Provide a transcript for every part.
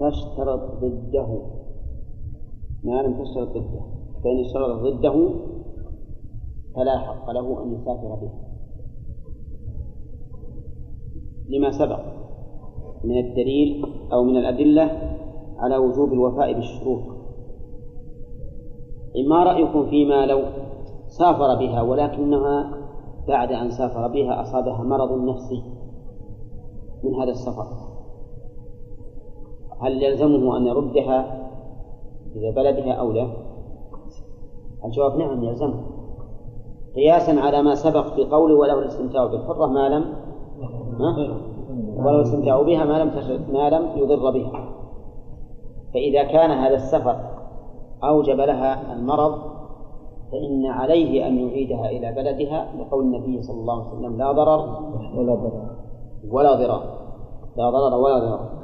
تشترط ضده. ما لم تشترط ضده. فإن اشترط ضده فلا حق له أن يسافر به لما سبق من الدليل أو من الأدلة على وجوب الوفاء بالشروط. ما رأيكم فيما لو سافر بها ولكنها بعد أن سافر بها أصابها مرض نفسي من هذا السفر. هل يلزمه أن يردها إلى بلدها أو لا؟ الجواب نعم يلزمه. قياسا على ما سبق في قوله وله الاستمتاع بالحرة ما لم ولو الاستمتاع بها ما لم ما لم يضر بها. فإذا كان هذا السفر أوجب لها المرض فإن عليه أن يعيدها إلى بلدها لقول النبي صلى الله عليه وسلم لا ضرر ولا ضرر. ولا ضرار لا ضرر ولا ضرار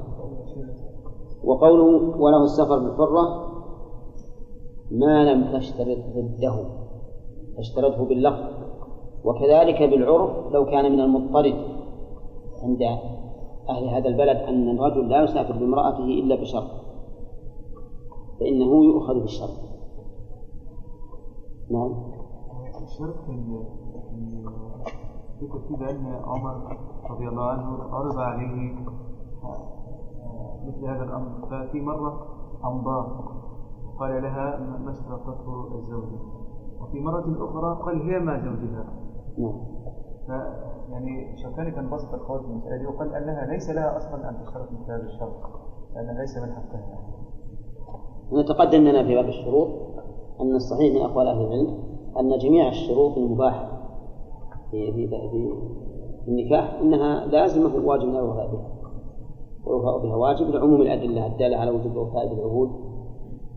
وقوله وله السفر بالحرة ما لم تشترط ضده تشترطه باللفظ. وكذلك بالعرف لو كان من المضطرد عند أهل هذا البلد أن الرجل لا يسافر بامرأته إلا بشرط فإنه يؤخذ بالشرط. نعم. الشرط ان ذكر في بأن عمر رضي الله عنه عرض عليه مثل هذا الأمر. ففي مرة أمضاه قال لها ما اشترطته الزوجة وفي مرة أخرى قال هي ما زوجها. نعم ف يعني شوكاني كان بسط القول في المسألة دي وقال أنها ليس لها أصلا أن تشترط مثل هذا الشرط لأنها ليس من حقها. يعني. نتقدم لنا في باب الشروط أن الصحيح من أقوال أهل العلم أن جميع الشروط المباحة في في في النكاح أنها لازمة واجب لا الوفاء بها. والوفاء بها واجب لعموم الأدلة الدالة على وجوب الوفاء بالعهود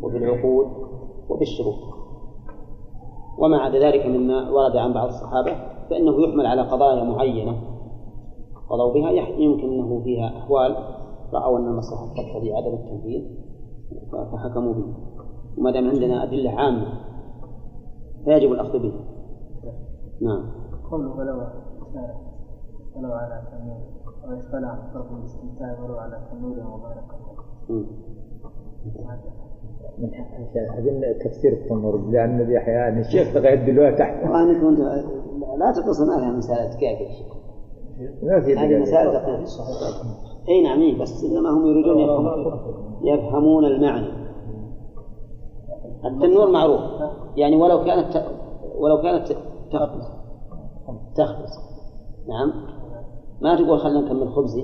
وبالعقود وبالشروط. وما عدا ذلك مما ورد عن بعض الصحابة فإنه يحمل على قضايا معينة قضوا بها يمكن أنه فيها أحوال رأوا أن المصلحة تقتضي عدم التنفيذ فحكموا به. وما دام عندنا أدلة عامة فيجب الأخذ به نعم. قوله ولو ولو على تنور أو يشغل عن فرق الاستمتاع ولو على تنور وبارك من أظن تفسير التنور لأن النبي أحيانا الشيخ لغاية دلوقتي تحت أنك أنت لا تتصل ما فيها مسألة كيف يا شيخ ما في هذه مسائل تقريبا اي نعم إيه بس انما هم يريدون يفهمون يفهمون المعنى التنور معروف يعني ولو كانت ولو كانت تخبز تخبز نعم ما تقول خلينا نكمل خبزي؟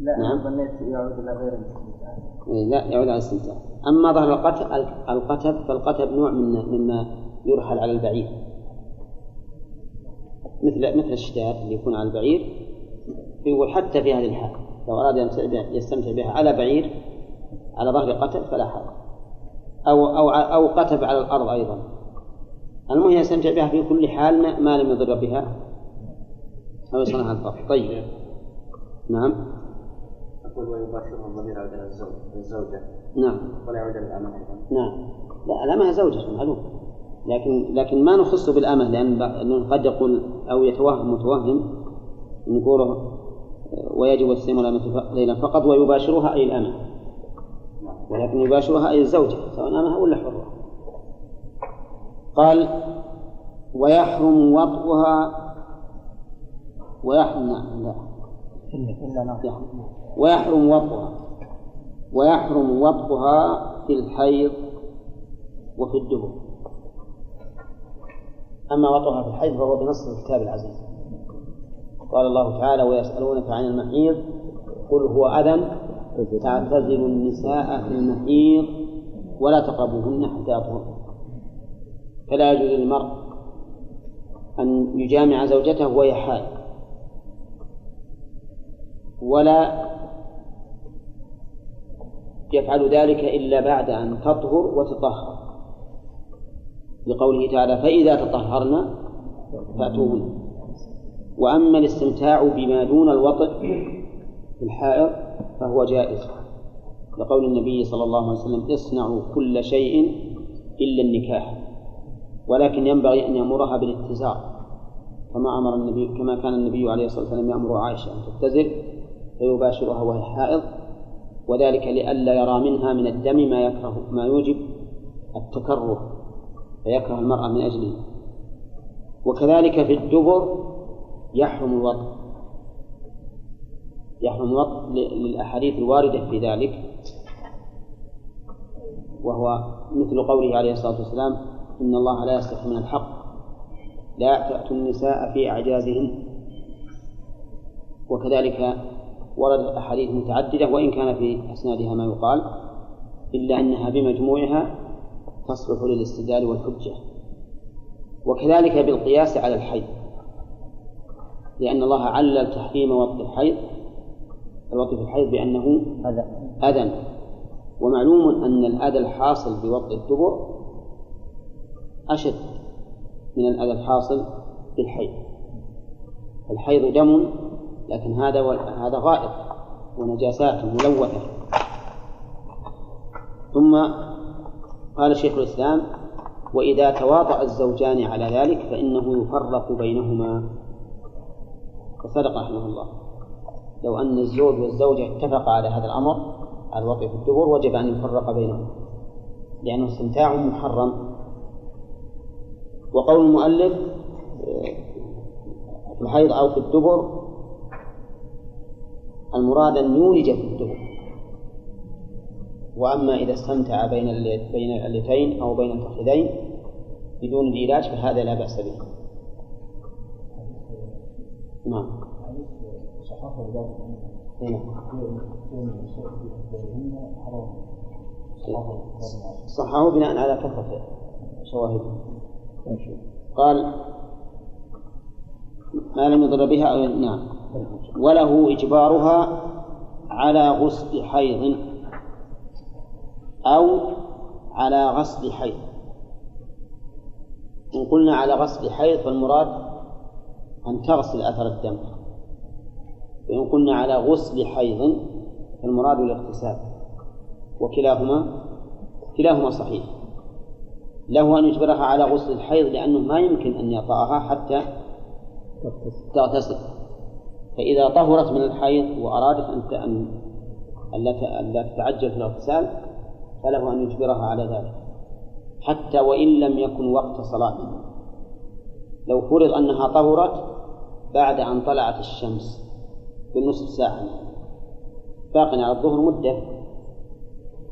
لا نعم. ظنيت يعود إلى غير إيه، لا يعود على الاستمتاع. أما ظهر القتب القتب فالقتب نوع من مما يرحل على البعير. مثل مثل الشداد اللي يكون على البعير يقول حتى في هذه الحال لو أراد أن يستمتع بها على بعير على ظهر قتب فلا حرج. أو أو أو قتب على الأرض أيضا. المهم يستمتع بها في كل حال ما, ما لم يضر بها. أو يصنعها الفرق طيب. نعم. أقول ويباشرها الضمير يعود الزوج الزوجة. نعم. ولا يعود على الأمة أيضا. نعم. لا الأمة زوجة معلوم. لكن لكن ما نخص بالأمة لأن قد يقول أو يتوهم متوهم نقوله ويجب السلم الأمة ليلا فقط ويباشرها أي الأمة. ولكن يباشرها أي الزوجة سواء أمها ولا حرة. قال ويحرم وطئها ويحرم لا يحرم ويحرم وطئها ويحرم وطئها في الحيض وفي الدبر أما وطئها في الحيض فهو بنص الكتاب العزيز. قال الله تعالى ويسألونك عن المحيض قل هو أذى تعتزلوا النساء في المحيض ولا تقربوهن حتى يطهرن. فلا يجوز للمرء أن يجامع زوجته وهي حائض. ولا يفعل ذلك إلا بعد أن تطهر وتطهر. لقوله تعالى فإذا تطهرن فأتوهن. وأما الاستمتاع بما دون الوطئ في الحائض فهو جائز. لقول النبي صلى الله عليه وسلم اصنعوا كل شيء إلا النكاح. ولكن ينبغي أن يأمرها بالاتزار. كما أمر النبي كما كان النبي عليه الصلاة والسلام يأمر عائشة أن تتزر فيباشرها وهي حائض وذلك لئلا يرى منها من الدم ما يكره ما يوجب التكره فيكره المرأة من أجله. وكذلك في الدبر يحرم الوطء يحرم الوطء للأحاديث الواردة في ذلك وهو مثل قوله عليه الصلاة والسلام إن الله لا يستحي من الحق لا تأتوا النساء في أعجازهن. وكذلك وردت أحاديث متعددة وإن كان في أسنادها ما يقال إلا أنها بمجموعها تصلح للاستدلال والحجة. وكذلك بالقياس على الحيض لأن الله علل تحريم وطء الحيض الوطء في الحيض بأنه أذى. ومعلوم أن الأذى الحاصل بوطء الدبر أشد من الأذى الحاصل بالحيض. الحيض دم لكن هذا هذا غائط ونجاسات ملوثة. ثم قال شيخ الإسلام وإذا تواطأ الزوجان على ذلك فإنه يفرق بينهما. وصدق رحمه الله. لو أن الزوج والزوجة اتفقا على هذا الأمر على الوطء في الدبر وجب أن يفرق بينهما. لأنه استمتاع محرم. وقول المؤلف في الحيض أو في الدبر المراد أن يولج في الدبر وأما إذا استمتع بين بين اللتين أو بين الفخذين بدون العلاج فهذا لا بأس به. نعم. صححه بناء على كثرة شواهده. قال ما لم يضر بها أو نعم. وله إجبارها على غسل حيض أو على غسل حيض. إن قلنا على غسل حيض فالمراد أن تغسل أثر الدم. وإن قلنا على غسل حيض فالمراد الاغتسال. وكلاهما كلاهما صحيح. له أن يجبرها على غسل الحيض لأنه ما يمكن أن يطأها حتى تغتسل. فإذا طهرت من الحيض وأرادت أن أن لا تتعجل في الاغتسال فله أن يجبرها على ذلك. حتى وإن لم يكن وقت صلاة. لو فرض أنها طهرت بعد أن طلعت الشمس بنصف ساعة. باق على الظهر مدة.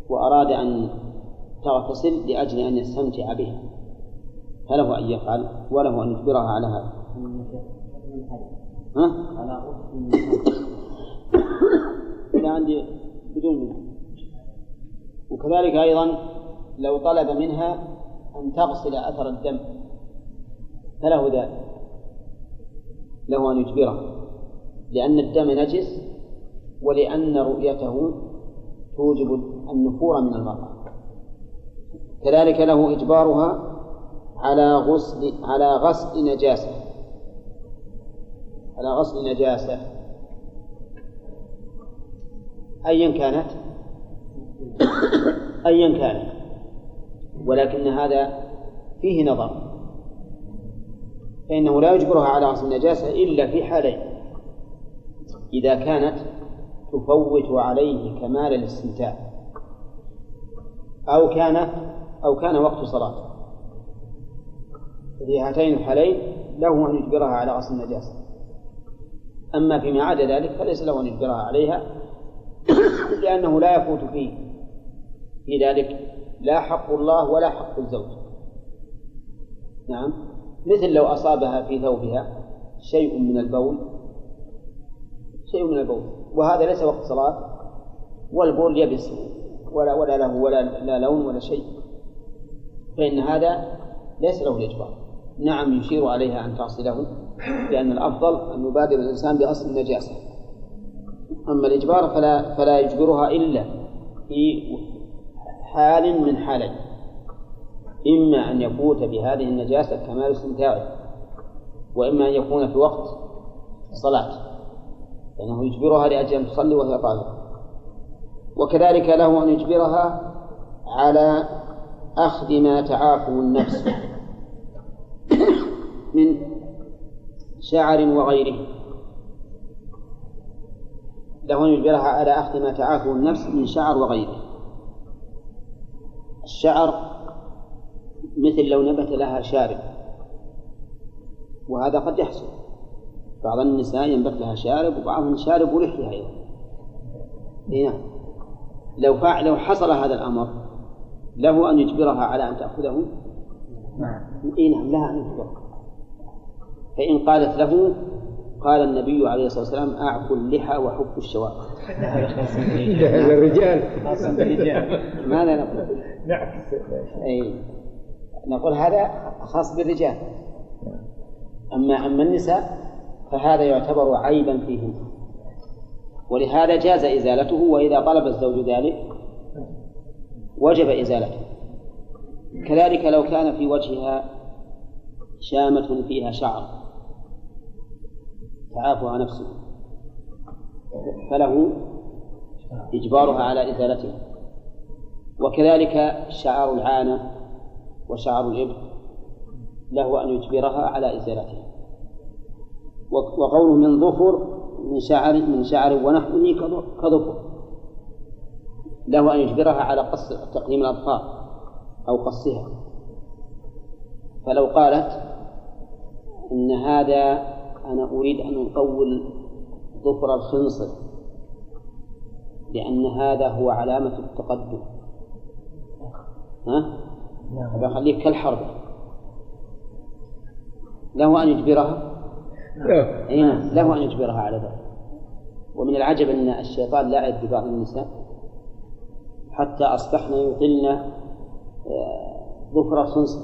وأراد أن تغتسل لأجل أن يستمتع بها. فله أن يفعل وله أن يجبرها على هذا. ها؟ على عندي بدون منها وكذلك أيضا لو طلب منها أن تغسل أثر الدم فله ذلك له أن يجبره لأن الدم نجس ولأن رؤيته توجب النفور من المرأة كذلك له إجبارها على غسل على غسل نجاسة على غسل نجاسة. أيا كانت؟ أيا كانت. ولكن هذا فيه نظر. فإنه لا يجبرها على غسل النجاسة إلا في حالين. إذا كانت تفوت عليه كمال الاستمتاع. أو كان أو كان وقت صلاة في هاتين الحالين له أن يجبرها على غسل النجاسة أما فيما عدا ذلك فليس له أن يجبرها عليها لأنه لا يفوت فيه في ذلك لا حق الله ولا حق الزوج. نعم. مثل لو أصابها في ثوبها شيء من البول شيء من البول. وهذا ليس وقت صلاة والبول يبس ولا ولا له ولا لا لون ولا شيء. فإن هذا ليس له الإجبار. نعم يشير عليها أن تغسله لأن الأفضل أن يبادر الإنسان بغسل النجاسة. أما الإجبار فلا فلا يجبرها إلا في حال من حالين. إما أن يفوت بهذه النجاسة كمال استمتاعه وإما أن يكون في وقت صلاة لأنه يجبرها لأجل أن تصلي وهي طاهرة. وكذلك له أن يجبرها على أخذ ما تعافه النفس من شعر وغيره. له أن يجبرها على أخذ ما تعافه النفس من شعر وغيره. الشعر مثل لو نبت لها شارب وهذا قد يحصل. بعض النساء ينبت لها شارب وبعضهم شارب ولحية أيضا. نعم. لو فعل لو حصل هذا الأمر له أن يجبرها على أن تأخذه؟ نعم. إي نعم لها أن يجبرها. فإن قالت له قال النبي عليه الصلاة والسلام أعفوا اللحى وحف الشوارب الرجال ماذا نقول؟ نعكس أي نقول هذا خاص بالرجال. أما أما النساء فهذا يعتبر عيبا فيهم ولهذا جاز إزالته وإذا طلب الزوج ذلك وجب إزالته. كذلك لو كان في وجهها شامة فيها شعر. تعافها نفسه. فله إجبارها على إزالته وكذلك شعر العانة وشعر الإبط له أن يجبرها على إزالته وقوله من ظفر من شعر من شعر ونحوه كظفر. له أن يجبرها على قص تقديم الأظفار أو قصها. فلو قالت إن هذا أنا أريد أن أطول ظفر الخنصر لأن هذا هو علامة التقدم. ها؟ هذا خليه كالحرب. له أن يجبرها؟ أي نعم له أن يجبرها على ذلك. ومن العجب أن الشيطان لاعب ببعض النساء حتى أصبحن يطلن آه، ظفر الخنصر.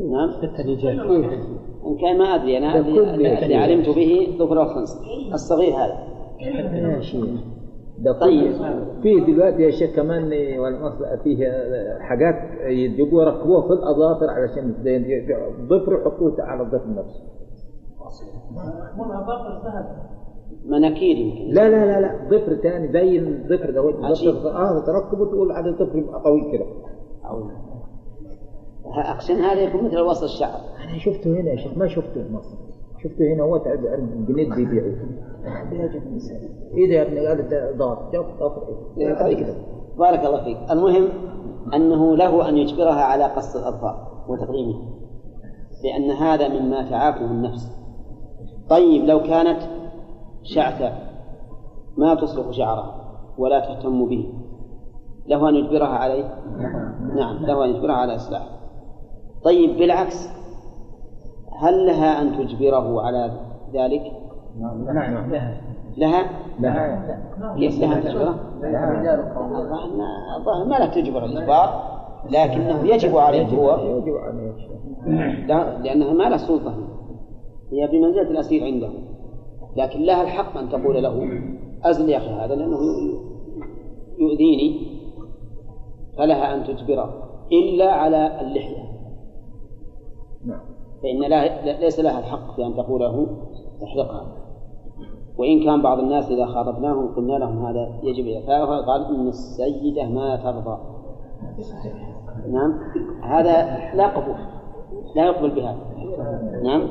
نعم؟ حتى الرجال إن كان ما أدري أنا الذي علمت به ظفر الخنصر الصغير هذا. يا شيخ ده طيب. فيه دلوقتي يا شيخ كمان فيه حاجات يجيبوا يركبوها في الأظافر علشان الظفر يحطوه على الظفر نفسه. مناكير يمكن. لا لا لا لا ظفر ثاني زي الظفر ده آه تركبه تقول على الظفر يبقى طويل كده. أقسم هذا يكون مثل وسط الشعر. أنا شفته هنا يا شيخ ما شفته في مصر. شفته هنا هو تعب جنيه بيبيعوه إيه ده يا ابني قال ضغط جاب إيه طيب. بارك الله فيك. المهم أنه له أن يجبرها على قص الاظفار وتقديمها لأن هذا مما تعافه النفس. طيب لو كانت شعثة ما تصلح شعرها ولا تهتم به له أن يجبرها عليه؟ نعم له أن يجبرها على إصلاح طيب بالعكس هل لها أن تجبره على ذلك؟ نعم لها. لها؟ لها. كيف لها؟ أن تجبره؟ الظاهر ما لا تجبر الإجبار لكنه يجب عليه هو. يجب عليه لأنها ما لها سلطة. هي بمنزلة الأسير عنده لكن لها الحق أن تقول له أزل يا أخي هذا لأنه يؤذيني. فلها أن تجبره إلا على اللحية. فإن لا ليس لها الحق في أن تقول له احلقها وإن كان بعض الناس إذا خاطبناهم قلنا لهم هذا يجب إعفاؤها قال إن السيدة ما ترضى. نعم. هذا لا قبول. لا يقبل بهذا. نعم.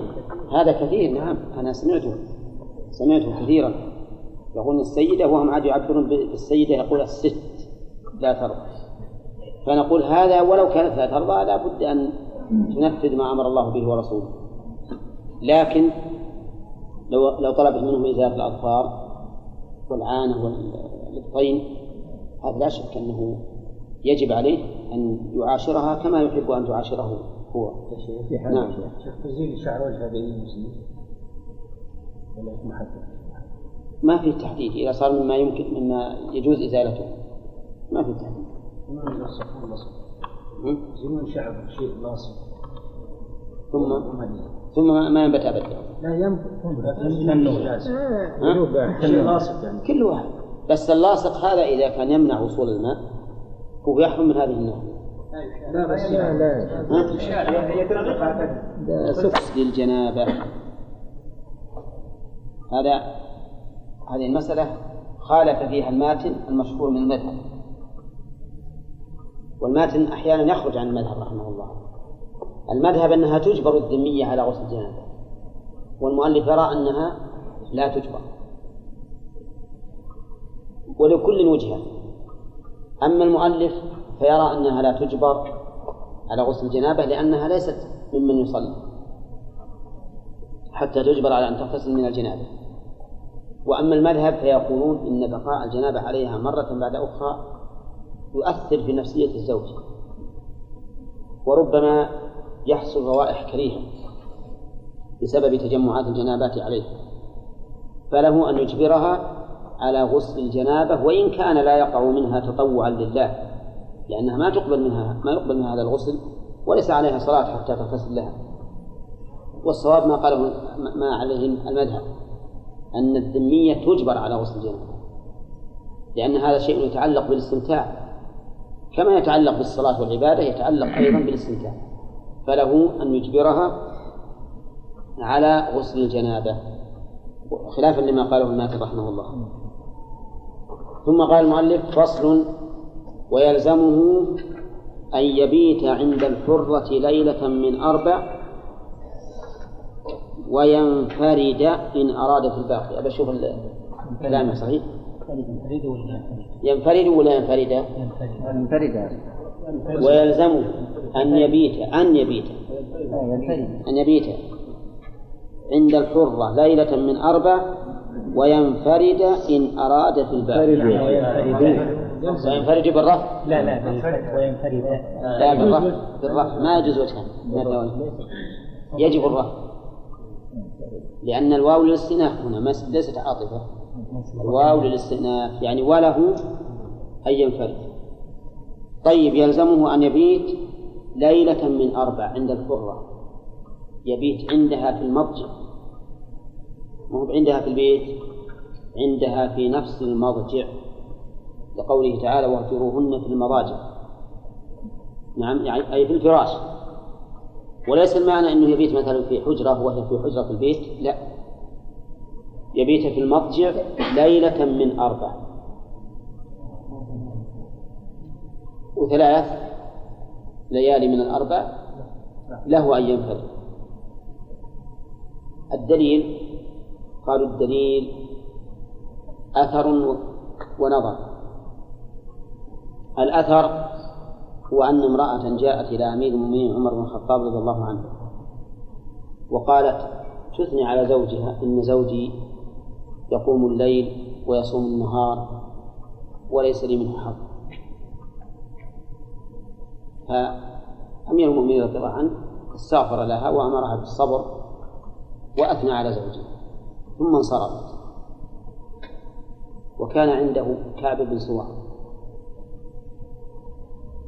هذا كثير. نعم. أنا سمعته. سمعته كثيرا. يقول السيدة وهم عاد يعبرون بالسيدة يقول الست لا ترضى. فنقول هذا ولو كانت لا ترضى لا بد أن تنفذ ما أمر الله به ورسوله. لكن لو لو طلبت منهم إزالة الأظفار والعانة والإبطين هذا لا شك أنه يجب عليه أن يعاشرها كما يحب أن تعاشره هو. نعم. شيخ تزيل شعر وجه هذا ما في تحديد. إذا صار مما يمكن مما يجوز إزالته. ما في تحديد. زمن شعر شيء لاصق ثم؟ ثم ما ينبت أبدا. لا ينبت. كل واحد. بس اللاصق هذا إذا كان يمنع وصول الماء هو يحرم من هذه الناحيه لا بس لا لا سكس للجنابه هذا هذه المسألة خالف فيها الماتن المشهور من المذهب. والماتن أحيانا يخرج عن المذهب رحمه الله. المذهب أنها تجبر الذمية على غسل الجنابة والمؤلف يرى أنها لا تجبر. ولكل وجهة. أما المؤلف فيرى أنها لا تجبر على غسل الجنابة لأنها ليست ممن يصلي حتى تجبر على أن تغتسل من الجنابة. وأما المذهب فيقولون إن بقاء الجنابة عليها مرة بعد أخرى يؤثر في نفسية الزوج. وربما يحصل روائح كريهة بسبب تجمعات الجنابات عليه. فله أن يجبرها على غسل الجنابة وإن كان لا يقع منها تطوعا لله لأنها ما تقبل منها ما يقبل منها هذا الغسل وليس عليها صلاة حتى تغتسل لها. والصواب ما قاله ما عليه المذهب أن الذمية تجبر على غسل الجنابة لأن هذا شيء يتعلق بالاستمتاع. كما يتعلق بالصلاة والعبادة يتعلق أيضا بالاستمتاع. فله أن يجبرها على غسل الجنابة خلافا لما قاله الماتي رحمه الله. ثم قال المؤلف فصل ويلزمه أن يبيت عند الحرة ليلة من أربع وينفرد إن أراد في الباقي. أبى أشوف الكلام صحيح؟ ينفرد ولا ينفرد؟ ينفرد ويلزمه أن يبيت أن يبيت. أن يبيت. عند الحرة ليلة من أربع وينفرد إن أراد في الباب. وينفرد بالرفع. لا لا وينفرد. لا بالرفع. بالرفع. ما يجوز وجها ما في وجه. يجب الرفع. لأن الواو للاستئناف هنا ما- ليست عاطفة. الواو للاستئناف يعني وله أن ينفرد. طيب يلزمه أن يبيت ليلة من أربع عند الحرة. يبيت عندها في المضجع. مو عندها في البيت عندها في نفس المضجع. لقوله تعالى واهجروهن في المضاجع نعم يعني أي في الفراش. وليس المعنى أنه يبيت مثلا في حجرة وهي في حجرة في البيت لا. يبيت في المضجع ليلة من أربع. وثلاث ليالي من الأربع له أن ينفرد الدليل قالوا الدليل أثر ونظر. الأثر هو أن امرأة جاءت إلى أمير المؤمنين عمر بن الخطاب رضي الله عنه وقالت تثني على زوجها إن زوجي يقوم الليل ويصوم النهار وليس لي منه حظ. فأمير المؤمنين رضي الله عنه استغفر لها وأمرها بالصبر وأثنى على زوجها ثم انصرفت. وكان عنده كعب بن سوار.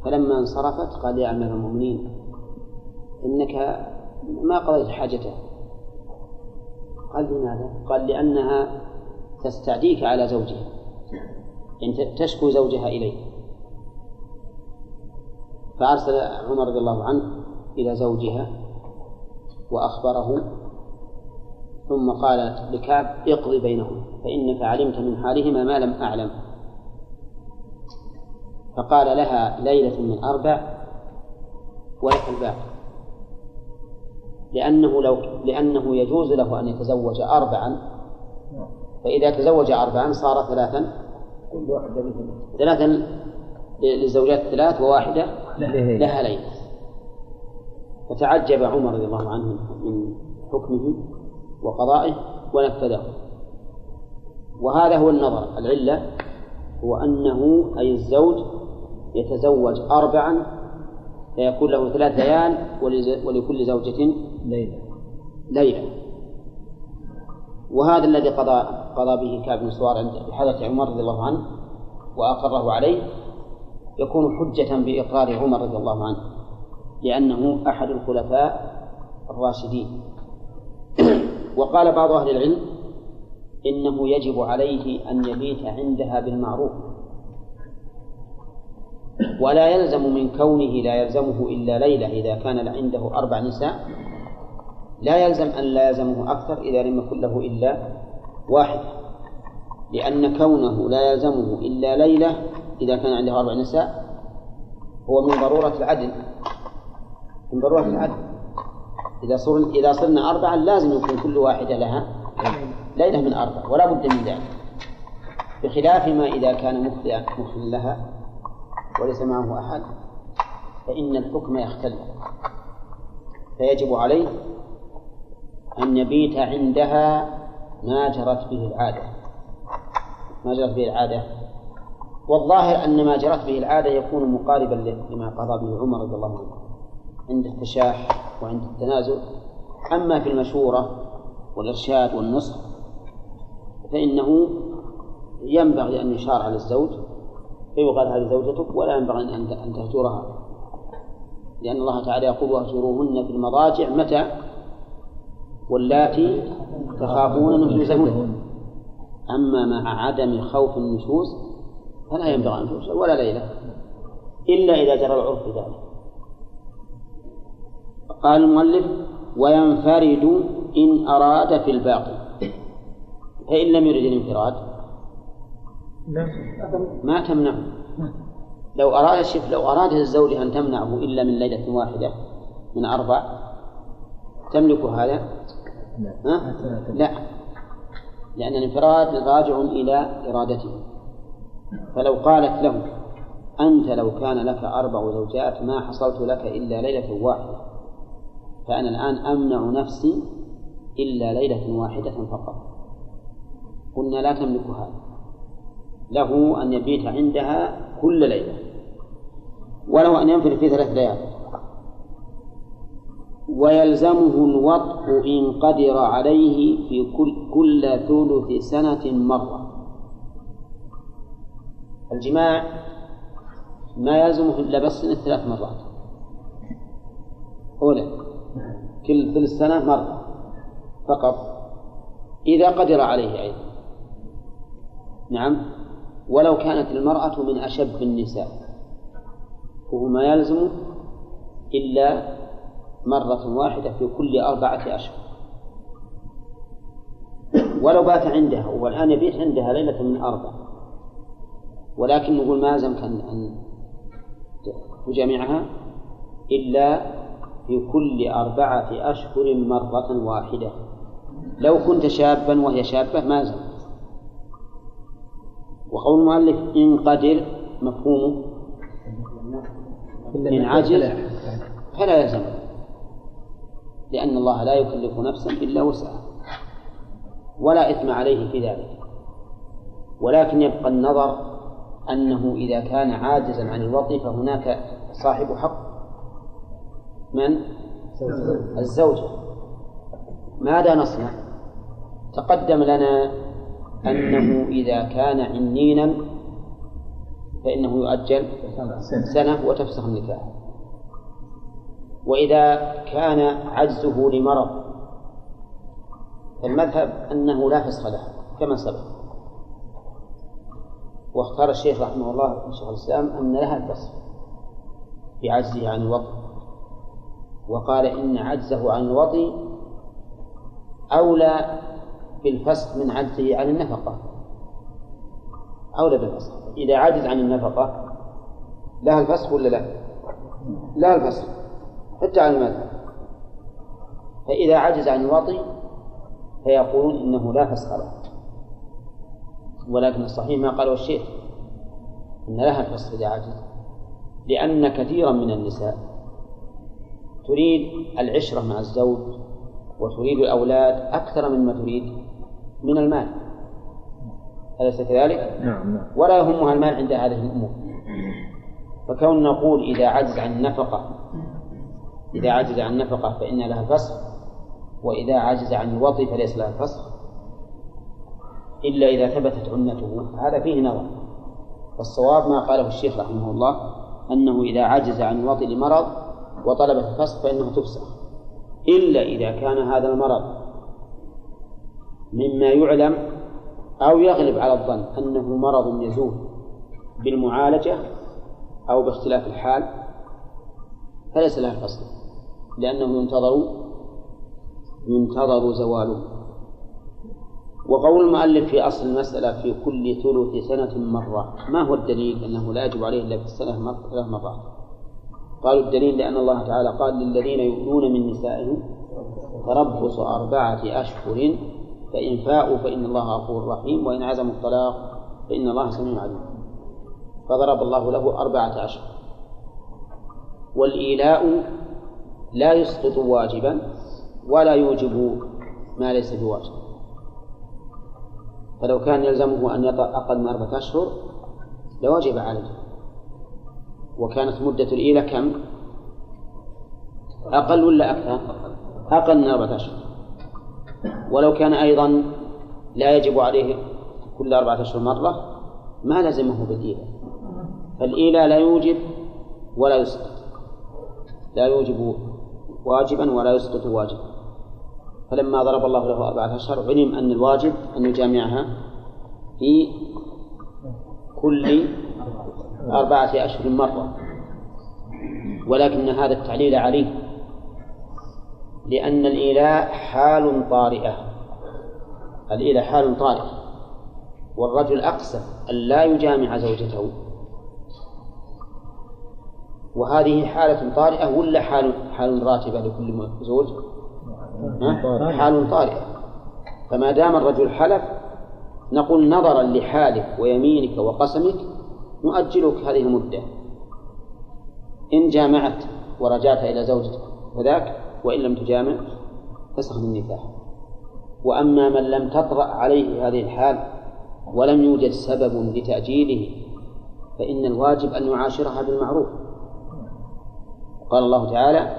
فلما انصرفت قال يا أمير المؤمنين إنك ما قضيت حاجتها قال لماذا؟ قال لأنها تستعديك على زوجها. يعني تشكو زوجها إليك. فأرسل عمر رضي الله عنه إلى زوجها وأخبره ثم قال لكعب اقضي بينهم فإنك علمت من حالهما ما لم أعلم. فقال لها ليلة من أربع ولك الباقي لأنه لو لأنه يجوز له أن يتزوج أربعا فإذا تزوج أربعا صار ثلاثا. كل واحدة ثلاثا للزوجات الثلاث وواحدة لها ليلة فتعجب عمر رضي الله عنه من حكمه وقضائه ونفذه. وهذا هو النظر. العلة هو أنه أي الزوج يتزوج أربعا فيكون له ثلاث ليال ولكل زوجة ليلة. ليلة. وهذا الذي قضى قضى به كعب بن سوار عند بحضرة عمر رضي الله عنه وأقره عليه يكون حجة بإقرار عمر رضي الله عنه لأنه أحد الخلفاء الراشدين. وقال بعض أهل العلم إنه يجب عليه أن يبيت عندها بالمعروف. ولا يلزم من كونه لا يلزمه إلا ليلة إذا كان عنده أربع نساء لا يلزم أن لا يلزمه أكثر إذا لم يكن له إلا واحد. لأن كونه لا يلزمه إلا ليلة إذا كان عنده أربع نساء هو من ضرورة العدل. من ضرورة العدل. إذا صر إذا صرنا أربعا لازم يكون كل واحدة لها ليلة من أربع ولا بد من ذلك. بخلاف ما إذا كان مخليا مخل لها وليس معه أحد فإن الحكم يختلف فيجب عليه أن يبيت عندها ما جرت به العادة. ما جرت به العادة. والظاهر أن ما جرت به العادة يكون مقاربا لما قضى به عمر رضي الله عنه. عند التشاح وعند التنازل. أما في المشورة والإرشاد والنصح فإنه ينبغي أن يشار على الزوج فيقال هذه زوجتك ولا ينبغي أن تهجرها. لأن الله تعالى يقول واهجروهن في المضاجع متى واللاتي تخافون نشوزهن أما مع عدم خوف النشوز فلا ينبغي أن تهجر ولا ليلة إلا إذا جرى العرف ذلك قال المؤلف وينفرد إن أراد في الباقي فإن لم يرد الانفراد ما تمنعه. لو أراد الشيخ لو أراد الزوج أن تمنعه إلا من ليلة واحدة من أربع تملك هذا؟ ها؟ لا لأن الانفراد راجع إلى إرادته. فلو قالت له أنت لو كان لك أربع زوجات ما حصلت لك إلا ليلة واحدة فأنا الآن أمنع نفسي إلا ليلة واحدة فقط. قلنا لا تملك هذا. له أن يبيت عندها كل ليلة. وله أن ينفر في ثلاث ليال. ويلزمه الوطء إن قدر عليه في كل, كل ثلث سنة مرة. الجماع ما يلزمه إلا بس ثلاث مرات. أولى كل ثلث سنة مرة فقط. إذا قدر عليه أيضا. نعم ولو كانت المرأة من أشب النساء وهو ما يلزم إلا مرة واحدة في كل أربعة أشهر. ولو بات عندها والآن يبيت عندها ليلة من أربع. ولكن نقول ما يلزمك أن تجامعها إلا في كل أربعة أشهر مرة واحدة. لو كنت شابا وهي شابة ما زال وقول المؤلف إن قدر مفهومه إن عجز فلا يلزم. لأن الله لا يكلف نفسا إلا وسعها. ولا إثم عليه في ذلك. ولكن يبقى النظر أنه إذا كان عاجزا عن الوطي فهناك صاحب حق. من؟ الزوجة ماذا نصنع؟ تقدم لنا أنه إذا كان عنينا فإنه يؤجل سنة وتفسخ النكاح. وإذا كان عجزه لمرض فالمذهب أنه لا فسخ له كما سبق. واختار الشيخ رحمه الله شيخ الإسلام أن لها الفسخ بعجزه عن الوطي وقال إن عجزه عن الوطي أولى بالفسخ من عجزه عن النفقة. أولى بالفسخ إذا عجز عن النفقة لها الفسخ ولا لا؟ لا الفسخ حتى على المذهب فإذا عجز عن الوطي فيقولون إنه لا فسخ له. ولكن الصحيح ما قاله الشيخ إن لها الفسخ إذا عجز. لأن كثيرا من النساء تريد العشرة مع الزوج وتريد الأولاد أكثر مما تريد من المال. أليس كذلك؟ نعم نعم. ولا يهمها المال عند هذه الأمور. فكون نقول إذا عجز عن النفقة إذا عجز عن النفقة فإن لها فسخ وإذا عجز عن الوطي فليس لها فسخ إلا إذا ثبتت عنته هذا فيه نظر. والصواب ما قاله الشيخ رحمه الله أنه إذا عجز عن الوطي لمرض وطلبت الفسخ فإنه تفسخ. إلا إذا كان هذا المرض مما يعلم أو يغلب على الظن أنه مرض يزول بالمعالجة أو باختلاف الحال فليس لها الفصل لأنه ينتظر ينتظر زواله. وقول المؤلف في أصل المسألة في كل ثلث سنة مرة ما هو الدليل أنه لا يجب عليه إلا في السنة ثلاث مرات؟ قالوا الدليل لأن الله تعالى قال للذين يؤمنون من نسائهم تربص أربعة أشهر فإن فاءوا فإن الله غفور رحيم وإن عزموا الطلاق فإن الله سميع عليم. فضرب الله له أربعة أشهر. والإيلاء لا يسقط واجبا ولا يوجب ما ليس بواجب. فلو كان يلزمه أن يطأ أقل من أربعة أشهر لوجب عليه. وكانت مدة الإيلة كم؟ أقل ولا أكثر؟ أقل من أربعة أشهر. ولو كان أيضا لا يجب عليه كل أربعة أشهر مرة ما لزمه بالإيلة. فالإيلة لا يوجب ولا يسقط. لا يوجب واجبا ولا يسقط واجبا فلما ضرب الله له أربعة أشهر علم أن الواجب أن يجامعها في كل أربعة أشهر مرة. ولكن هذا التعليل عليه لأن الإيلاء حال طارئة. الإيلاء حال طارئة. والرجل أقسم أن لا يجامع زوجته. وهذه حالة طارئة ولا حال حال راتبة لكل زوج؟ حال طارئة. فما دام الرجل حلف نقول نظرا لحالك ويمينك وقسمك نؤجلك هذه المدة. إن جامعت ورجعت إلى زوجتك فذاك وإن لم تجامع فسخ النكاح وأما من لم تطرأ عليه هذه الحال ولم يوجد سبب لتأجيله فإن الواجب أن يعاشرها بالمعروف. قال الله تعالى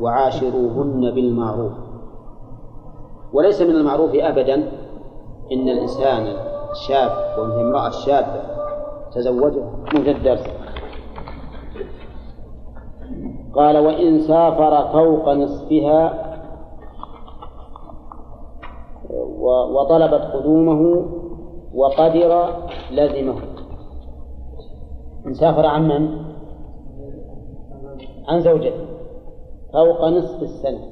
وعاشروهن بالمعروف وليس من المعروف أبدا إن الإنسان الشاب ومن امرأة شابة تزوجها منذ الدرس قال وإن سافر فوق نصفها وطلبت قدومه وقدر لزمه إن سافر عن من؟ عن زوجته فوق نصف السنة.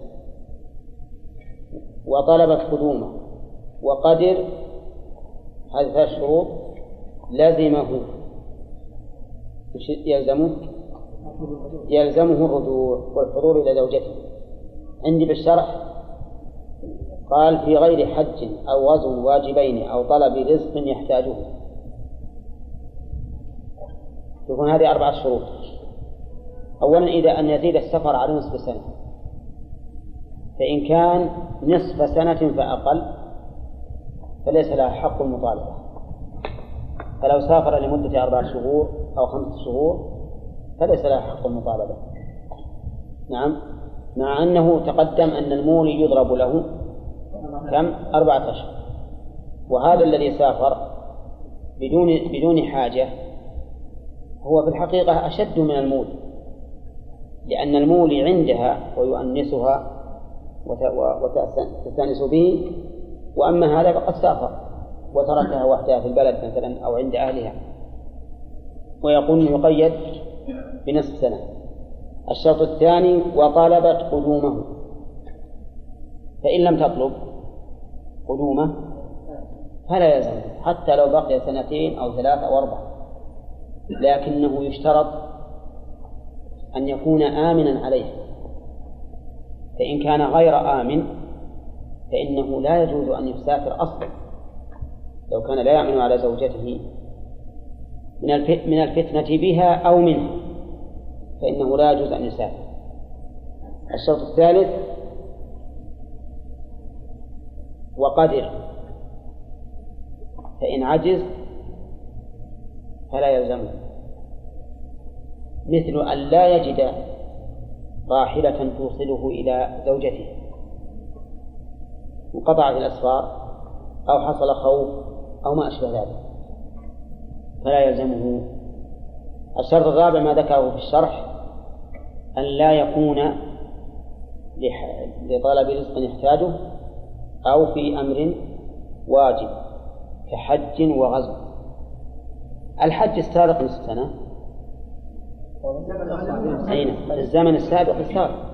وطلبت قدومه. وقدر هذه ثلاث شروط لزمه يلزمه يلزمه الرجوع والحضور إلى زوجته. عندي بالشرح. قال في غير حج أو غزو واجبين أو طلب رزق يحتاجه. يكون هذه أربعة شروط. أولا إذا أن يزيد السفر على نصف سنة. فإن كان نصف سنة فأقل فليس له حق المطالبة. فلو سافر لمدة أربعة شهور أو خمسة شهور فليس له حق المطالبة. نعم. مع أنه تقدم أن المولي يضرب له كم؟ أربعة أشهر. وهذا الذي سافر بدون بدون حاجة هو في الحقيقة أشد من المولي. لأن المولي عندها ويؤنسها وتستأنس به وأما هذا فقد سافر وتركها وحدها في البلد مثلا أو عند أهلها. ويقول يقيد بنصف سنة. الشرط الثاني وطلبت قدومه. فإن لم تطلب قدومه فلا يلزم حتى لو بقي سنتين أو ثلاث أو أربع لكنه يشترط أن يكون آمنا عليه. فإن كان غير آمن فإنه لا يجوز أن يسافر أصلا. لو كان لا يأمن على زوجته من من الفتنة بها أو منها فإنه لا يجوز أن يسافر. الشرط الثالث وقدر. فإن عجز فلا يلزمه. مثل أن لا يجد راحلة توصله إلى زوجته. انقطعت الأسفار أو حصل خوف أو ما أشبه ذلك. فلا يلزمه. الشرط الرابع ما ذكره في الشرح أن لا يكون لطلب رزق يحتاجه أو في أمر واجب كحج وغزو. الحج السابق نصف سنة. أين؟ الزمن السابق السابق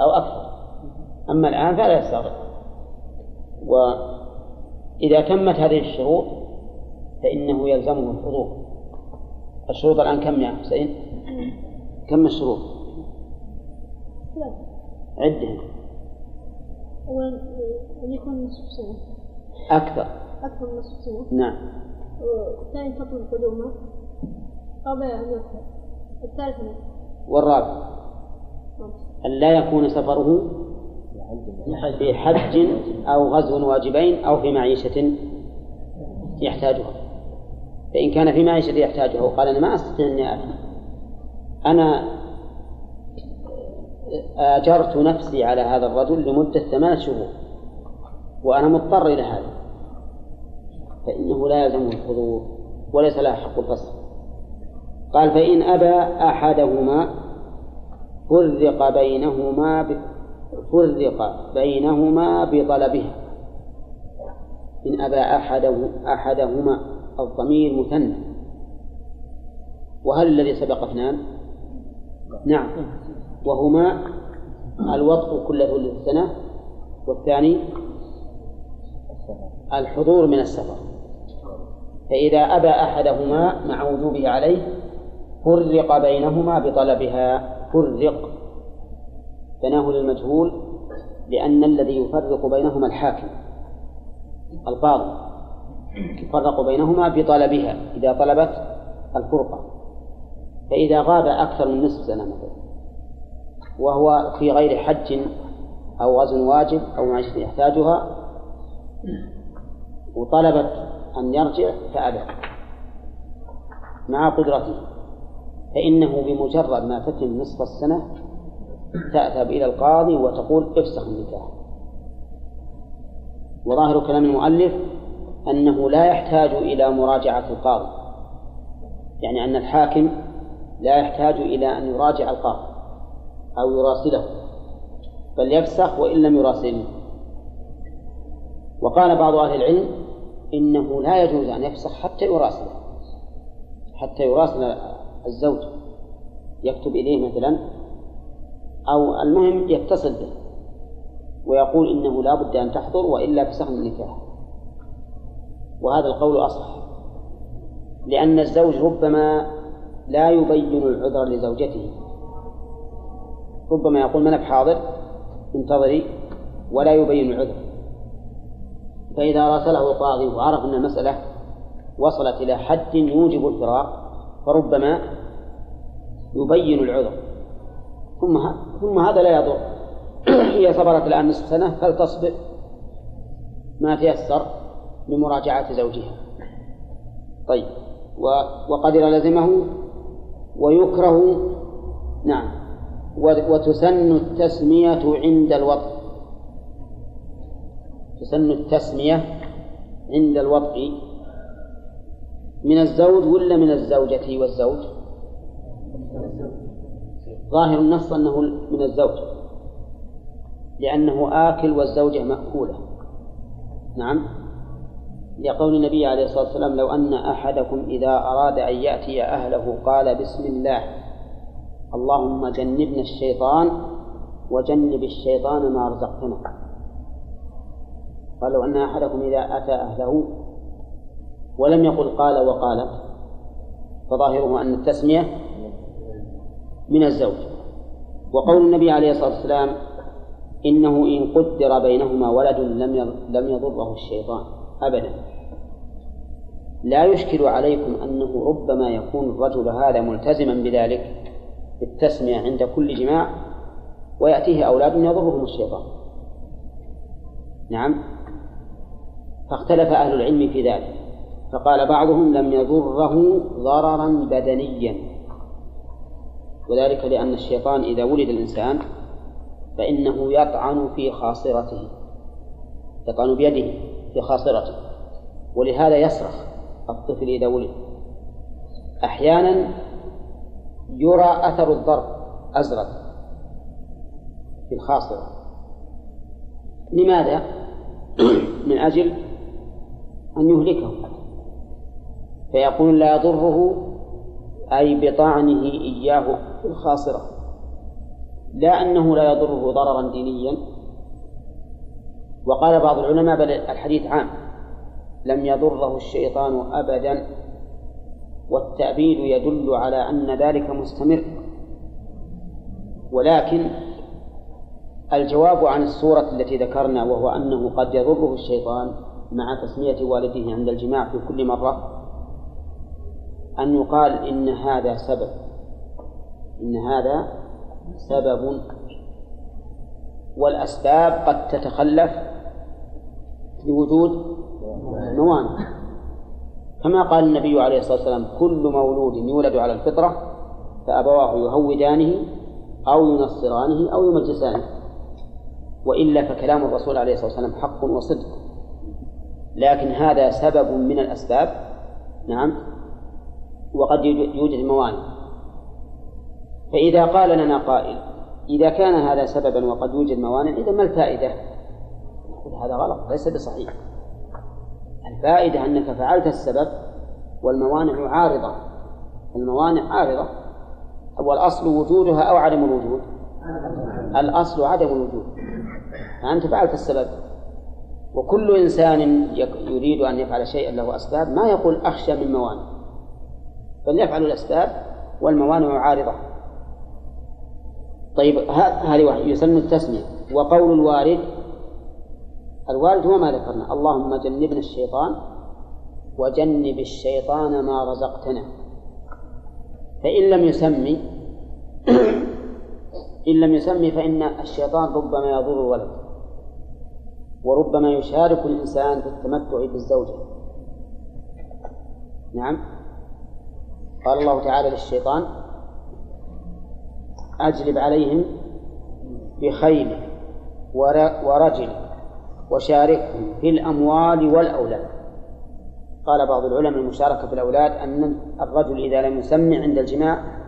أو أكثر. أما الآن فلا يستغرق. وإذا تمت هذه الشروط فإنه يلزمه الحضور. الشروط الآن كم يا حسين؟ كم الشروط؟ أولا أن يكون نصف سنة أكثر. أكثر من نصف سنة نعم. والثاني تطلب قدومه. قبل أن يدخل والرابع. أن لا يكون سفره في حج أو غزو واجبين أو في معيشة يحتاجها. فإن كان في معيشة يحتاجها وقال أنا ما أستطيع أني آتي أنا آجرت نفسي على هذا الرجل لمدة ثمان شهور وأنا مضطر إلى هذا. فإنه لا يلزم الحضور وليس له حق الفصل. قال فإن أبى أحدهما فرق بينهما ب... فرق بينهما بطلبها. إن أبى أحده أحدهما الضمير مثنى. وهل الذي سبق اثنان؟ نعم. وهما الوطء كل ثلث سنة والثاني الحضور من السفر. فإذا أبى أحدهما مع وجوبه عليه فرق بينهما بطلبها. فرق. بناه للمجهول لأن الذي يفرق بينهما الحاكم. القاضي. يفرق بينهما بطلبها. إذا طلبت الفرقة. فإذا غاب أكثر من نصف سنة مثلا. وهو في غير حج أو غزو واجب أو معيشة يحتاجها. وطلبت أن يرجع فأبى. مع قدرته. فإنه بمجرد ما تتم نصف السنة تأتى إلى القاضي وتقول افسخ النكاح. وظاهر كلام المؤلف أنه لا يحتاج إلى مراجعة القاضي يعني أن الحاكم لا يحتاج إلى أن يراجع القاضي أو يراسله بل يفسخ وإن لم يراسله وقال بعض أهل العلم إنه لا يجوز أن يفسخ حتى يراسله حتى يراسل الزوج يكتب إليه مثلا أو المهم يتصل به ويقول إنه لا بد أن تحضر وإلا فسخ النكاح. وهذا القول أصح لأن الزوج ربما لا يبين العذر لزوجته. ربما يقول من بحاضر انتظري ولا يبين العذر. فإذا راسله القاضي وعرف أن المسألة وصلت إلى حد يوجب الفراق فربما يبين العذر. ثم ثم هذا لا يضر. هي صبرت الآن نصف سنة فلتصبر ما تيسر لمراجعة زوجها. طيب وقدر لزمه ويكره. نعم. وتسن التسمية عند الوضع تسن التسمية عند الوضع من الزوج ولا من الزوجة والزوج؟ ظاهر النص أنه من الزوج لأنه آكل والزوجة مأكولة. نعم. لقول النبي عليه الصلاة والسلام لو أن أحدكم إذا أراد أن يأتي أهله قال بسم الله اللهم جنبنا الشيطان وجنب الشيطان ما رزقتنا. قال لو أن أحدكم إذا أتى أهله ولم يقل قال وقالت فظاهره أن التسمية من الزوج. وقول النبي عليه الصلاة والسلام إنه إن قدر بينهما ولد لم لم يضره الشيطان أبدا. لا يشكل عليكم أنه ربما يكون الرجل هذا ملتزما بذلك بالتسمية عند كل جماع ويأتيه أولاد يضرهم الشيطان. نعم. فاختلف أهل العلم في ذلك. فقال بعضهم لم يضره ضررا بدنيا. وذلك لأن الشيطان إذا ولد الإنسان فإنه يطعن في خاصرته يطعن بيده في خاصرته ولهذا يصرخ الطفل إذا ولد. أحيانا يرى أثر الضرب أزرق في الخاصرة. لماذا؟ من أجل أن يهلكه. فيقول لا يضره أي بطعنه إياه الخاصرة لا أنه لا يضره ضررا دينيا. وقال بعض العلماء بل الحديث عام. لم يضره الشيطان أبدا والتأبيد يدل على أن ذلك مستمر. ولكن الجواب عن الصورة التي ذكرنا وهو أنه قد يضره الشيطان مع تسمية والده عند الجماع في كل مرة أن يقال إن هذا سبب. إن هذا سبب. والأسباب قد تتخلف لوجود موانع. كما قال النبي عليه الصلاة والسلام كل مولود يولد على الفطرة فأبواه يهودانه أو ينصرانه أو يمجسانه. وإلا فكلام الرسول عليه الصلاة والسلام حق وصدق. لكن هذا سبب من الأسباب. نعم. وقد يوجد موانع. فإذا قال لنا قائل إذا كان هذا سببا وقد يوجد موانع إذا ما الفائدة؟ نقول هذا غلط ليس بصحيح. الفائدة أنك فعلت السبب والموانع عارضة. الموانع عارضة. والأصل وجودها أو عدم الوجود. الأصل عدم الوجود. فأنت فعلت السبب. وكل إنسان يريد أن يفعل شيئا له أسباب ما يقول أخشى من موانع. بل يفعل الأسباب والموانع عارضة. طيب هذه واحد يسمى التسمية. وقول الوارد الوارد هو ما ذكرنا. اللهم جنبنا الشيطان وجنب الشيطان ما رزقتنا. فإن لم يسمي إن لم يسمي فإن الشيطان ربما يضر الولد. وربما يشارك الإنسان في التمتع بالزوجة. نعم؟ قال الله تعالى للشيطان أجلب عليهم بخيل ورجل وشاركهم في الأموال والأولاد. قال بعض العلماء المشاركة في الأولاد أن الرجل إذا لم يسمع عند الجماع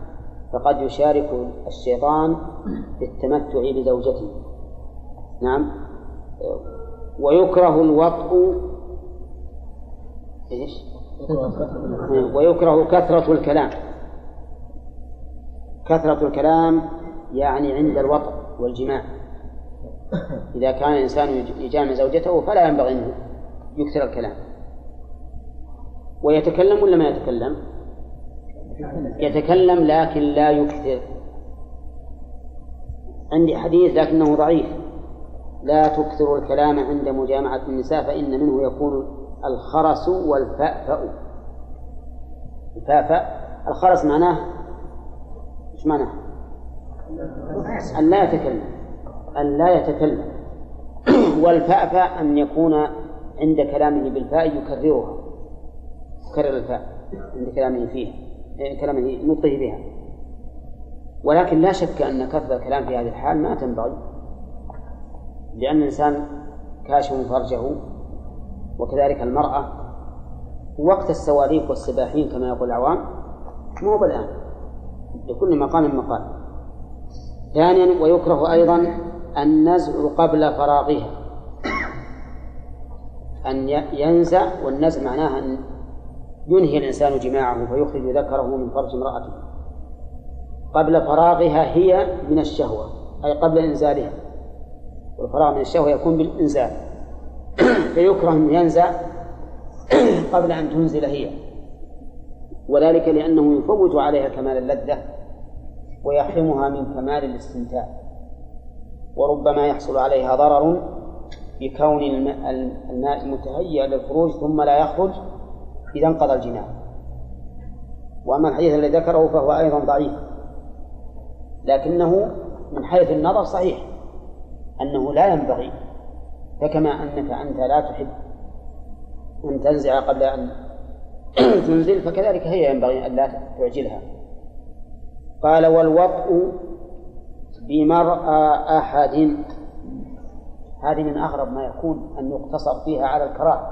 فقد يشارك الشيطان في التمتع بزوجته. نعم. ويكره الوطء. إيش؟ ويكره كثرة الكلام. كثرة الكلام يعني عند الوطء والجماع. إذا كان الإنسان يجامع زوجته فلا ينبغي أن يكثر الكلام. ويتكلم ولا ما يتكلم؟ يتكلم لكن لا يكثر. عندي حديث لكنه ضعيف. لا تكثر الكلام عند مجامعة النساء فإن منه يكون الخرس والفأفأ. الفأفأ. الخرس معناه إيش معناه؟ أن لا يتكلم. أن لا يتكلم. والفأفأ أن يكون عند كلامه بالفاء يكررها. يكرر الفاء عند كلامه فيها. كلامه نطقه بها. ولكن لا شك أن كثرة الكلام في هذه الحال ما تنبغي. لأن الإنسان كاشف فرجه وكذلك المرأة وقت السواليف والسباحين كما يقول العوام مو بالآن لكل مقام مقال. ثانيا ويكره أيضا النزع قبل فراغها. أن ينزع والنزع معناها أن ينهي الإنسان جماعة فيخرج ذكره من فرج امرأته. قبل فراغها هي من الشهوة أي قبل إنزالها. والفراغ من الشهوة يكون بالإنزال. فيكره أن ينزع قبل أن تنزل هي. وذلك لأنه يفوت عليها كمال اللذة ويحرمها من كمال الاستمتاع. وربما يحصل عليها ضرر بكون الماء متهيئ للخروج ثم لا يخرج إذا انقضى الجماع وأما الحديث الذي ذكره فهو أيضا ضعيف. لكنه من حيث النظر صحيح. أنه لا ينبغي فكما أنك أنت لا تحب أن تنزع قبل أن تنزل فكذلك هي ينبغي أن لا تعجلها. قال والوطء بمرأى أحد. هذه من أغرب ما يكون أن يقتصر فيها على الكراهة.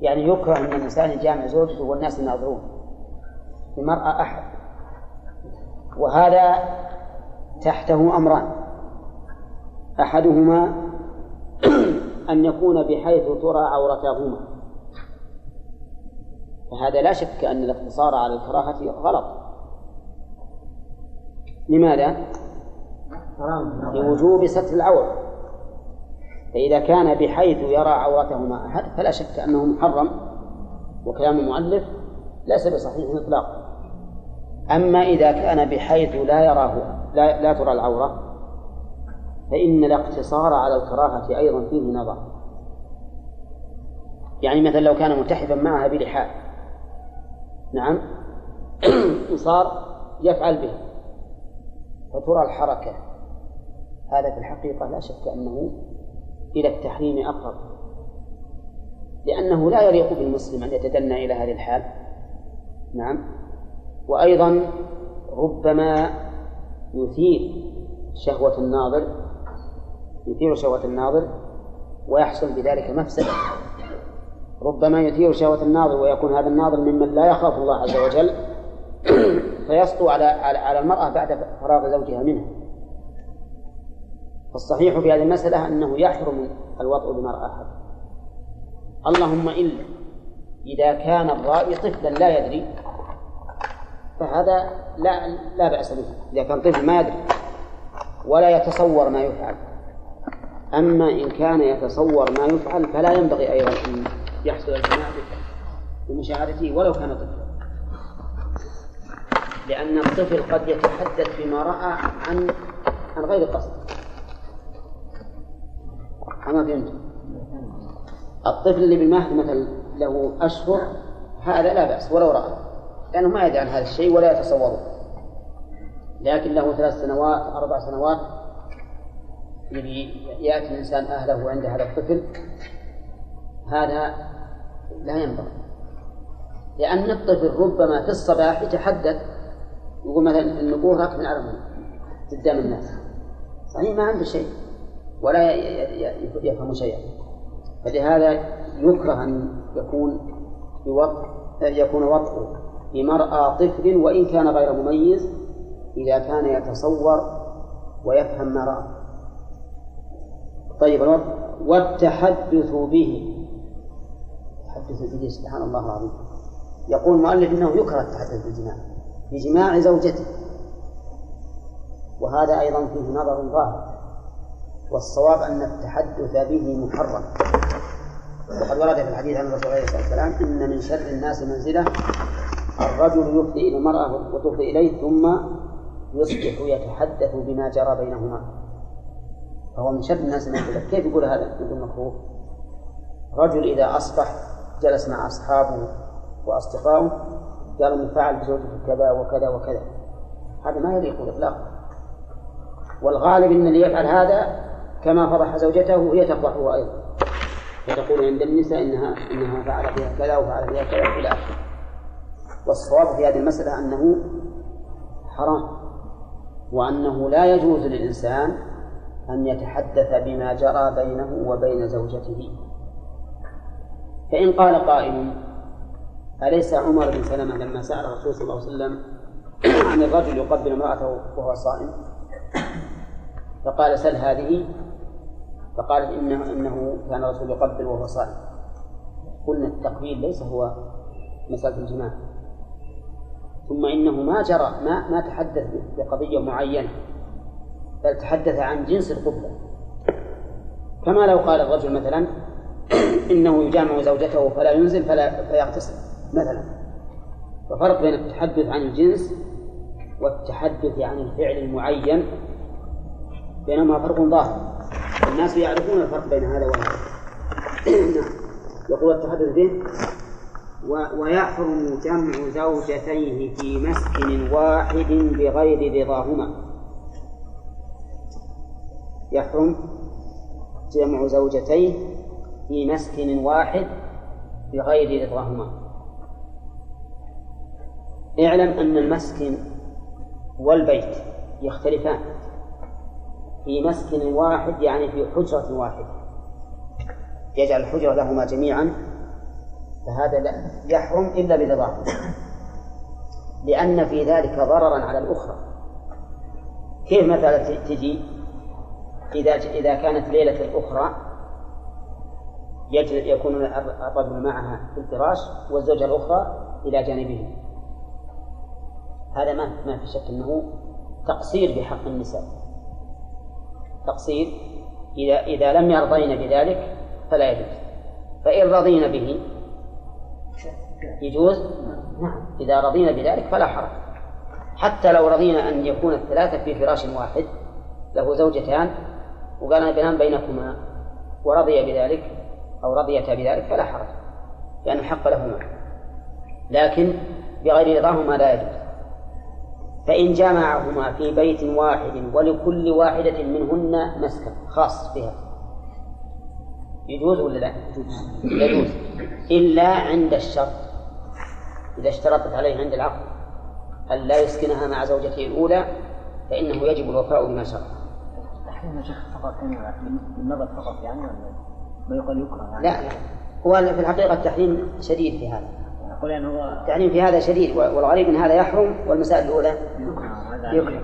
يعني يكره أن الإنسان يجامع زوجته والناس يناظرون بمرأى أحد. وهذا تحته أمران. أحدهما أن يكون بحيث ترى عورتهما. فهذا لا شك أن الاقتصار على الكراهة غلط. لماذا؟ لوجوب ستر العورة فإذا كان بحيث يرى عورتهما أحد فلا شك أنه محرم وكلام المؤلف ليس بصحيح إطلاقا. أما إذا كان بحيث لا يراه لا, لا ترى العورة فإن الاقتصار على الكراهة أيضا فيه نظر. يعني مثلا لو كان ملتحفا معها بلحاء نعم صار يفعل به فترى الحركة. هذا في الحقيقة لا شك أنه إلى التحريم أقرب. لأنه لا يليق بالمسلم أن يتدنى إلى هذه الحال. نعم. وأيضا ربما يثير شهوة الناظر يثير شهوة الناظر ويحصل بذلك مفسدة ربما يثير شهوة الناظر ويكون هذا الناظر ممن لا يخاف الله عز وجل فيسطو على على المرأة بعد فراغ زوجها منها فالصحيح في هذه المسألة أنه يحرم الوطء بمرأة أحد. اللهم إلا إذا كان الرائي طفلا لا يدري فهذا لا لا بأس به. إذا كان طفل ما يدري ولا يتصور ما يفعل. أما إن كان يتصور ما يفعل فلا ينبغي أيضا أن يحصل الجماع بمشاهدته ولو كان طفلا. لأن الطفل قد يتحدث بما رأى عن عن غير قصد. أما فهمت. الطفل اللي بالمهد مثلا له أشهر هذا لا بأس ولو رأى. لأنه ما يدري عن هذا الشيء ولا يتصوره. لكن له ثلاث سنوات أربع سنوات يأتي الإنسان أهله عند هذا الطفل هذا لا ينبغي. لأن الطفل ربما في الصباح يتحدث يقول مثلا النبوة من على قدام الناس. صحيح ما عنده شيء ولا يفهم شيئا. فلهذا يكره أن يكون بوطء يكون وطئه بمرأى طفل وإن كان غير مميز إذا كان يتصور ويفهم ما رأى. طيب والتحدث به. التحدث به سبحان الله العظيم. يقول المؤلف إنه يكره التحدث بالجماع بجماع زوجته. وهذا أيضا فيه نظر ظاهر. والصواب أن التحدث به محرم. وقد ورد في الحديث عن الرسول عليه الصلاة والسلام إن من شر الناس منزلة الرجل يفضي إلى المرأة وتفضي إليه ثم يصبح يتحدث بما جرى بينهما. فهو من شر الناس منزله كيف يقول هذا؟ يقول مكروه. رجل إذا أصبح جلس مع أصحابه وأصدقائه قالوا من فعل بزوجته كذا وكذا وكذا. هذا ما يليق اطلاقا والغالب إن اللي يفعل هذا كما فضح زوجته هي تفضحه أيضا. وتقول عند النساء انها إنها فعل فيها كذا وفعل فيها كذا إلى آخره. والصواب في هذه المسألة أنه حرام وأنه لا يجوز للإنسان أن يتحدث بما جرى بينه وبين زوجته. فإن قال قائل أليس عمر بن سلمة لما سأل الرسول صلى الله عليه وسلم عن الرجل يقبل امرأته وهو صائم؟ فقال سل هذه. فقالت إنه إنه كان الرسول يقبل وهو صائم. قلنا التقبيل ليس هو مسألة الجماع. ثم إنه ما جرى ما ما تحدث بقضية معينة. بل تحدث عن جنس القبلة كما لو قال الرجل مثلا إنه يجامع زوجته فلا ينزل فلا فيغتسل مثلا. ففرق بين التحدث عن الجنس والتحدث عن الفعل المعين بينهما فرق ظاهر. الناس يعرفون الفرق بين هذا وهذا. نعم. يقول التحدث به ويحرم جمع زوجتيه في مسكن واحد بغير رضاهما. يحرم جمع زوجتيه في مسكن واحد بغير رضاهما. اعلم أن المسكن والبيت يختلفان. في مسكن واحد يعني في حجرة واحدة. يجعل الحجرة لهما جميعا فهذا لا يحرم إلا برضاه لأن في ذلك ضررا على الأخرى. كيف مثلا تجي إذا إذا كانت ليلة الأخرى يكون الرجل معها في الفراش والزوجة الأخرى إلى جانبه. هذا ما ما في شك أنه تقصير بحق النساء. تقصير إذا إذا لم يرضين بذلك فلا يجوز. فإن رضين به يجوز نعم إذا رضينا بذلك فلا حرج. حتى لو رضينا أن يكون الثلاثة في فراش واحد له زوجتان وقال بنام بينكما ورضي بذلك أو رضيتا بذلك فلا حرج لأن الحق لهما لكن بغير رضاهما لا يجوز. فإن جمعهما في بيت واحد ولكل واحدة منهن مسكن خاص بها. يجوز ولا لا؟ يجوز. إلا عند الشرط. إذا اشترطت عليه عند العقد لا يسكنها مع زوجته الأولى فإنه يجب الوفاء بما شرط. تحريم يا شيخ فقط بالنظر فقط يعني ولا ما يقال يكره يعني؟ لا لا هو في الحقيقة التحريم شديد في هذا. يقول يعني هو التحريم في هذا شديد والغريب أن هذا يحرم والمسائل الأولى يكره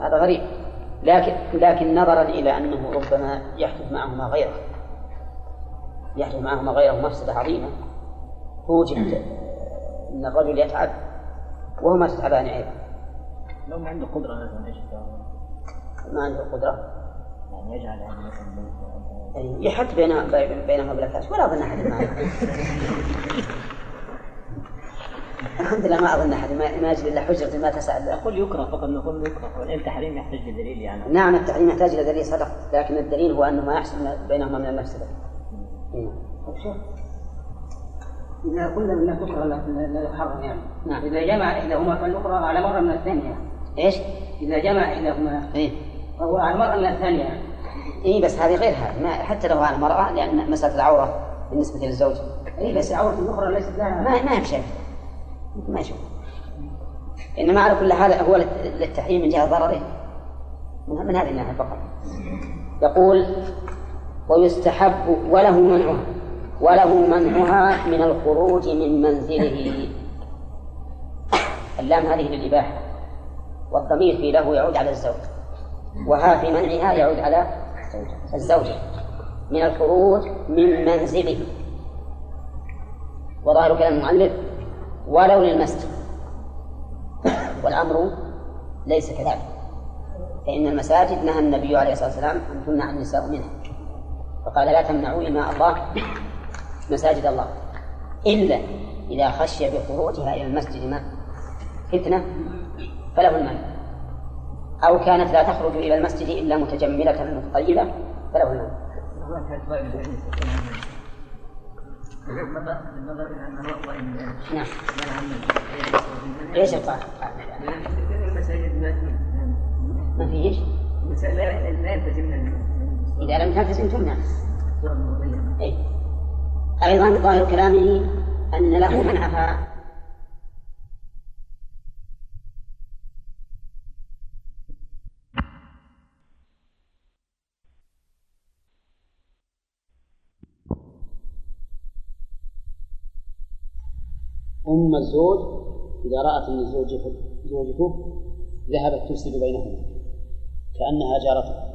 هذا غريب. لكن لكن نظرا إلى أنه ربما يحدث معهما غيره. يحدث معهما غيره مفسدة عظيمة. فوجب أن الرجل يتعب وهما تتعبان أيضا. لو ما عنده قدرة مثلا إيش ما عنده قدرة. يعني يجعل هذا مثلا يعني يحط بينها بينهما بلاكاش ولا أظن أحد ما الحمد لله ما أظن أحد ما ما يجد إلا حجرة ما تسع إلا نقول يكره فقط نقول يكره. والان تحريم يحتاج لدليل يعني. نعم التحريم يحتاج إلى دليل صدق. لكن الدليل هو أنه ما يحصل بينهما من المفسدة. نعم. إذا قلنا أنها تكره لا لا يحرم يعني. نعم. إذا جمع إحداهما فالأخرى على مرة من الثانية. إيش؟ إذا جمع إحداهما إيه. فهو على مرة من الثانية. يعني إيه بس هذه غير هذه ما حتى لو على المرأة لأن مسألة العورة بالنسبة للزوج. أي بس العورة الأخرى ليست لها. ما ما يمشي ما يشوف إنما على كل حال هو للت- للتحريم من جهة ضرره. من من هذه الناحية فقط. يقول ويستحب وله منعها وله منعها من الخروج من منزله. اللام هذه للإباحة. والضمير في له يعود على الزوج. وها في منعها يعود على الزوجة من الخروج من منزله. وظاهر كلام المؤلف ولو للمسجد. والأمر ليس كذلك. فإن المساجد نهى النبي عليه الصلاة والسلام أن تمنع النساء منها. فقال لا تمنعوا إماء الله مساجد الله. إلا إذا خشي بخروجها إلى المسجد ما فتنة فله المنع. أو كانت لا تخرج إلى المسجد إلا متجملة متطيبة فله وان نعم إيش القاعدة؟ ما ما في إيش؟ لا لا يلتزم من إذا لم تلتزم تمنع إيه. أيضا ظاهر كلامه أن له منعها أم الزوج إذا رأت أن زوجته زوجته ذهبت تفسد بينهما كأنها جارته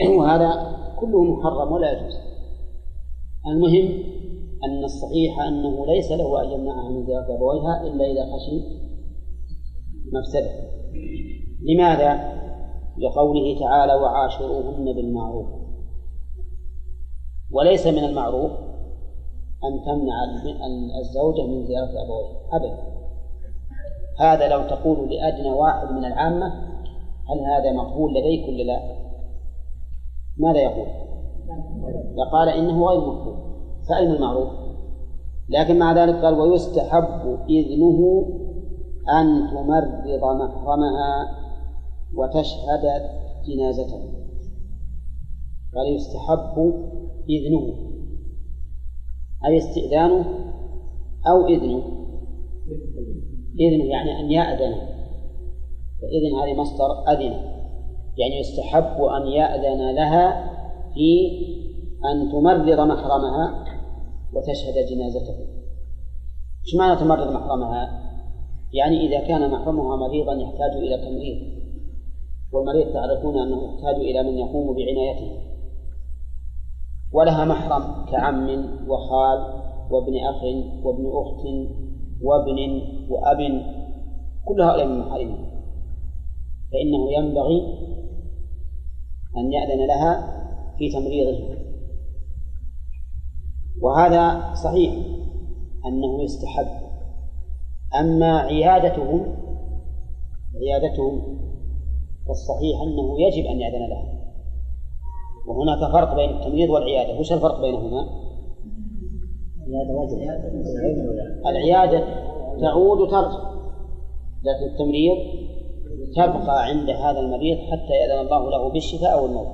وهذا كله محرم ولا يجوز. المهم أن الصحيح أنه ليس له أن يمنعها من زيارة أبويها إلا إذا خشي مفسدة. لماذا؟ لقوله تعالى وعاشروهن بالمعروف. وليس من المعروف أن تمنع الزوجة من زيارة أبويها أبدا هذا لو تقول لأدنى واحد من العامة هل هذا مقبول لديك ولا لا؟ ماذا يقول؟ لقال إنه غير مقبول فأين المعروف؟ لكن مع ذلك قال ويستحب إذنه أن تمرض محرمها وتشهد جنازته قال يستحب إذنه أي استئذانه أو إذنه. إذنه يعني أن يأذن. فإذن هذه مصدر أذن. يعني يستحب أن يأذن لها في أن تمرض محرمها وتشهد جنازته. إيش معنى تمرض محرمها؟ يعني إذا كان محرمها مريضا يحتاج إلى تمريض والمريض تعرفون أنه يحتاج إلى من يقوم بعنايته. ولها محرم كعم وخال وابن أخ وابن أخت وابن وأب. كل هؤلاء من محارمها فإنه ينبغي أن يأذن لها في تمريضه. وهذا صحيح أنه يستحب. أما عيادتهم عيادتهم فالصحيح أنه يجب أن يأذن لها. وهناك فرق بين التمريض والعيادة وش الفرق بينهما؟ العيادة تعود وترجع لكن التمريض تبقى عند هذا المريض حتى يأذن الله له بالشفاء أو الموت.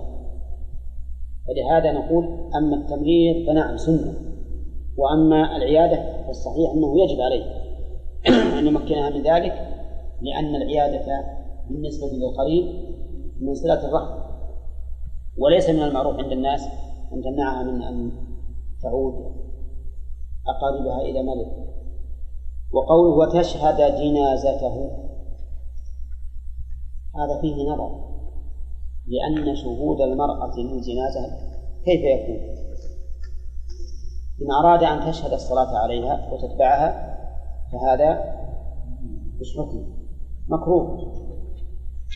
ولهذا نقول أما التمريض فنعم سنة وأما العيادة فالصحيح أنه يجب عليه. أن يمكنها من ذلك لأن العيادة بالنسبة للقريب من صلة الرحم. وليس من المعروف عند الناس أن تمنعها من أن تعود أقاربها إلى ملك وقوله وتشهد جنازته هذا فيه نظر لأن شهود المرأة للجنازة كيف يكون؟ إن أراد أن تشهد الصلاة عليها وتتبعها فهذا حكم؟ مكروه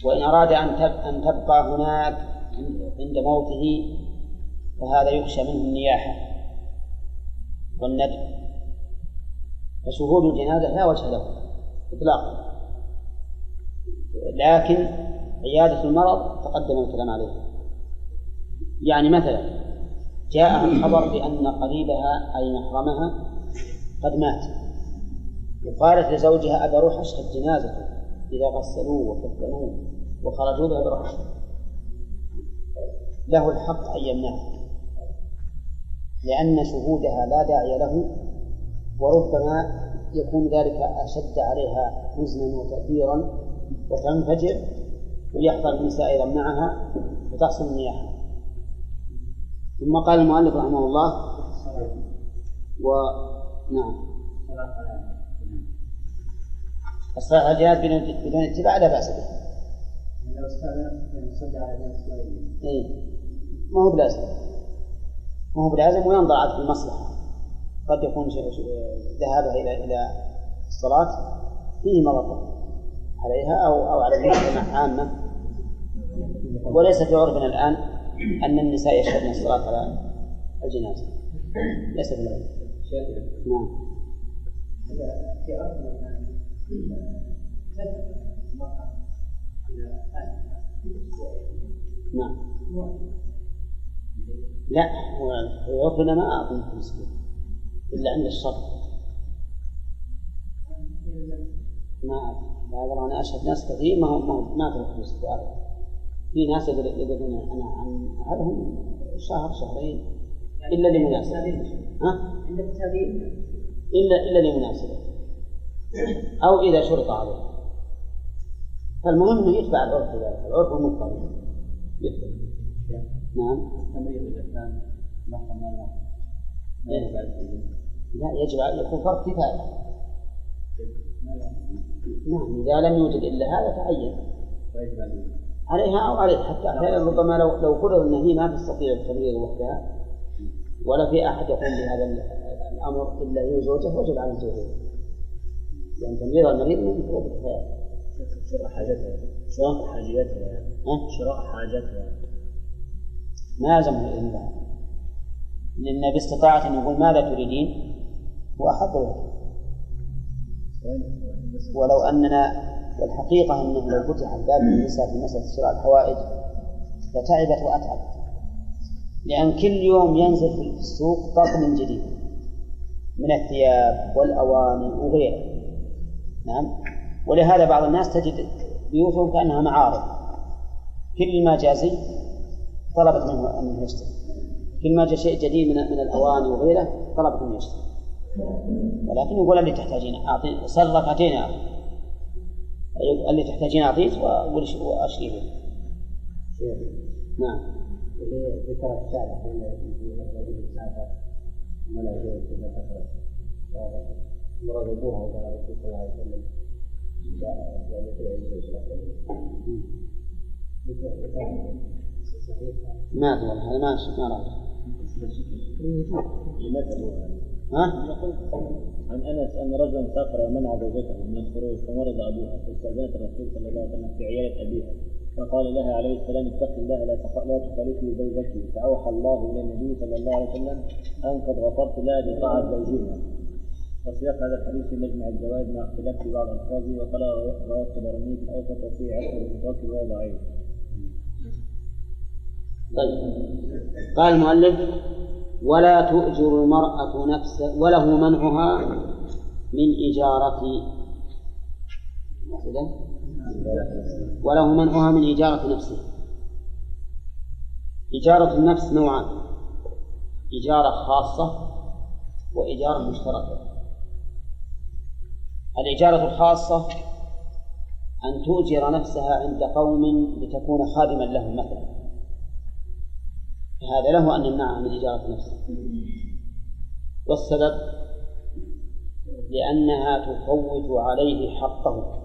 وإن أراد أن أن تبقى هناك عند موته فهذا يخشى منه النياحة والندم. فشهود الجنازة لا وجه له إطلاقا. لكن عيادة المرض تقدم الكلام عليه. يعني مثلا جاء الخبر بأن قريبها أي محرمها قد مات. وقالت لزوجها أبى أروح أشهد جنازته إذا غسلوه وكفنوه وخرجوا بها بروح له الحق أن يمنعها لأن شهودها لا داعي له وربما يكون ذلك أشد عليها حزنا وتأثيرا وتنفجر ويحضر النساء أيضا معها وتحصل النياحة ثم قال المؤلف رحمه الله و نعم الصلاة على الجهاد بدون اتباع لا بأس به. لو استأذن على الناس إيه ما هو بلازم. ما هو بلازم وينظر عاد في المصلحة؟ قد يكون ذهابها إلى إلى الصلاة فيه مضرة عليها أو أو على المجتمع عامة. وليس في عرفنا الآن أن النساء يشهدن الصلاة على الجنازة. ليس في العرف. نعم. في عرفنا الآن نعم. لا هو عرفنا ما أعظم في إلا عند الشرط ما أعرف هذا أنا أشهد ناس كثير ما هم ما ما تروح الاستدارة في ناس يقولون أنا عن هذا هم شهر شهرين إلا لمناسبة ها؟ إلا إلا لمناسبة أو إذا شرط عليه. فالمهم أنه يتبع العرف ذلك العرف المضطرب يتبع. نعم. التمريض إذا كان لا. يجب أن يكون فرض كفاية. نعم إذا لم يوجد إلا هذا تعين. عليها أو عليه حتى أحيانا ربما لو لو فرض أن هي ما تستطيع التمريض وحدها ولا في أحد يقوم بهذا الأمر إلا هي وزوجة وجب على الزوجين. لأن تمريض المريض من فروض الكفاية. شراء حاجتها. شراء حاجتها. شراء حاجتها. ما يلزمه إلا لأن باستطاعة أن يقول ماذا تريدين؟ هو أحق له. ولو أننا والحقيقة أنه لو فتح الباب للنساء في مسألة شراء الحوائج لتعبت وأتعبت. لأن كل يوم ينزل في السوق طقم جديد. من الثياب والأواني وغيره. نعم. ولهذا بعض الناس تجد بيوتهم كأنها معارض. كل ما جاء زي طلبت منه أن يشتري. كل ما جاء شيء جديد من من الأواني وغيره طلبت منه يشتري. ولكن يقول اللي تحتاجين أعطي صل ركعتين يا أخي. اللي تحتاجين أعطيك وأشريه نعم. ذكر الشارع حين الرجل يسافر ولا يجوز الا كثرت مرض ابوها وقال الرسول صلى الله عليه وسلم. يعني ما أدري هذا ما ما راجع ها؟ عن أنس أن رجلا سافر ومنع زوجته من الخروج فمرض أبوها فاستأذنت الرسول صلى الله عليه وسلم في عيادة أبيها فقال لها عليه السلام اتق الله لا لا تخالفي زوجك فأوحى الله إلى النبي صلى الله عليه وسلم أن قد غفرت لها بطاعه زوجها وسياق هذا الحديث في مجمع الجواز مع اختلاف بعض الفاظه وقال رواه الطبراني في الاوسط وفي عشر المتوكل وهو ضعيف. طيب. قال المؤلف ولا تؤجر المرأة نفسها وله منعها من إجارة وله منعها من إجارة نفسه. إجارة النفس نوعان. إجارة خاصة وإجارة مشتركة. الإجارة الخاصة أن تؤجر نفسها عند قوم لتكون خادما لهم مثلا. فهذا له أن يمنعها من إجارة نفسه. والسبب لأنها تفوت عليه حقه.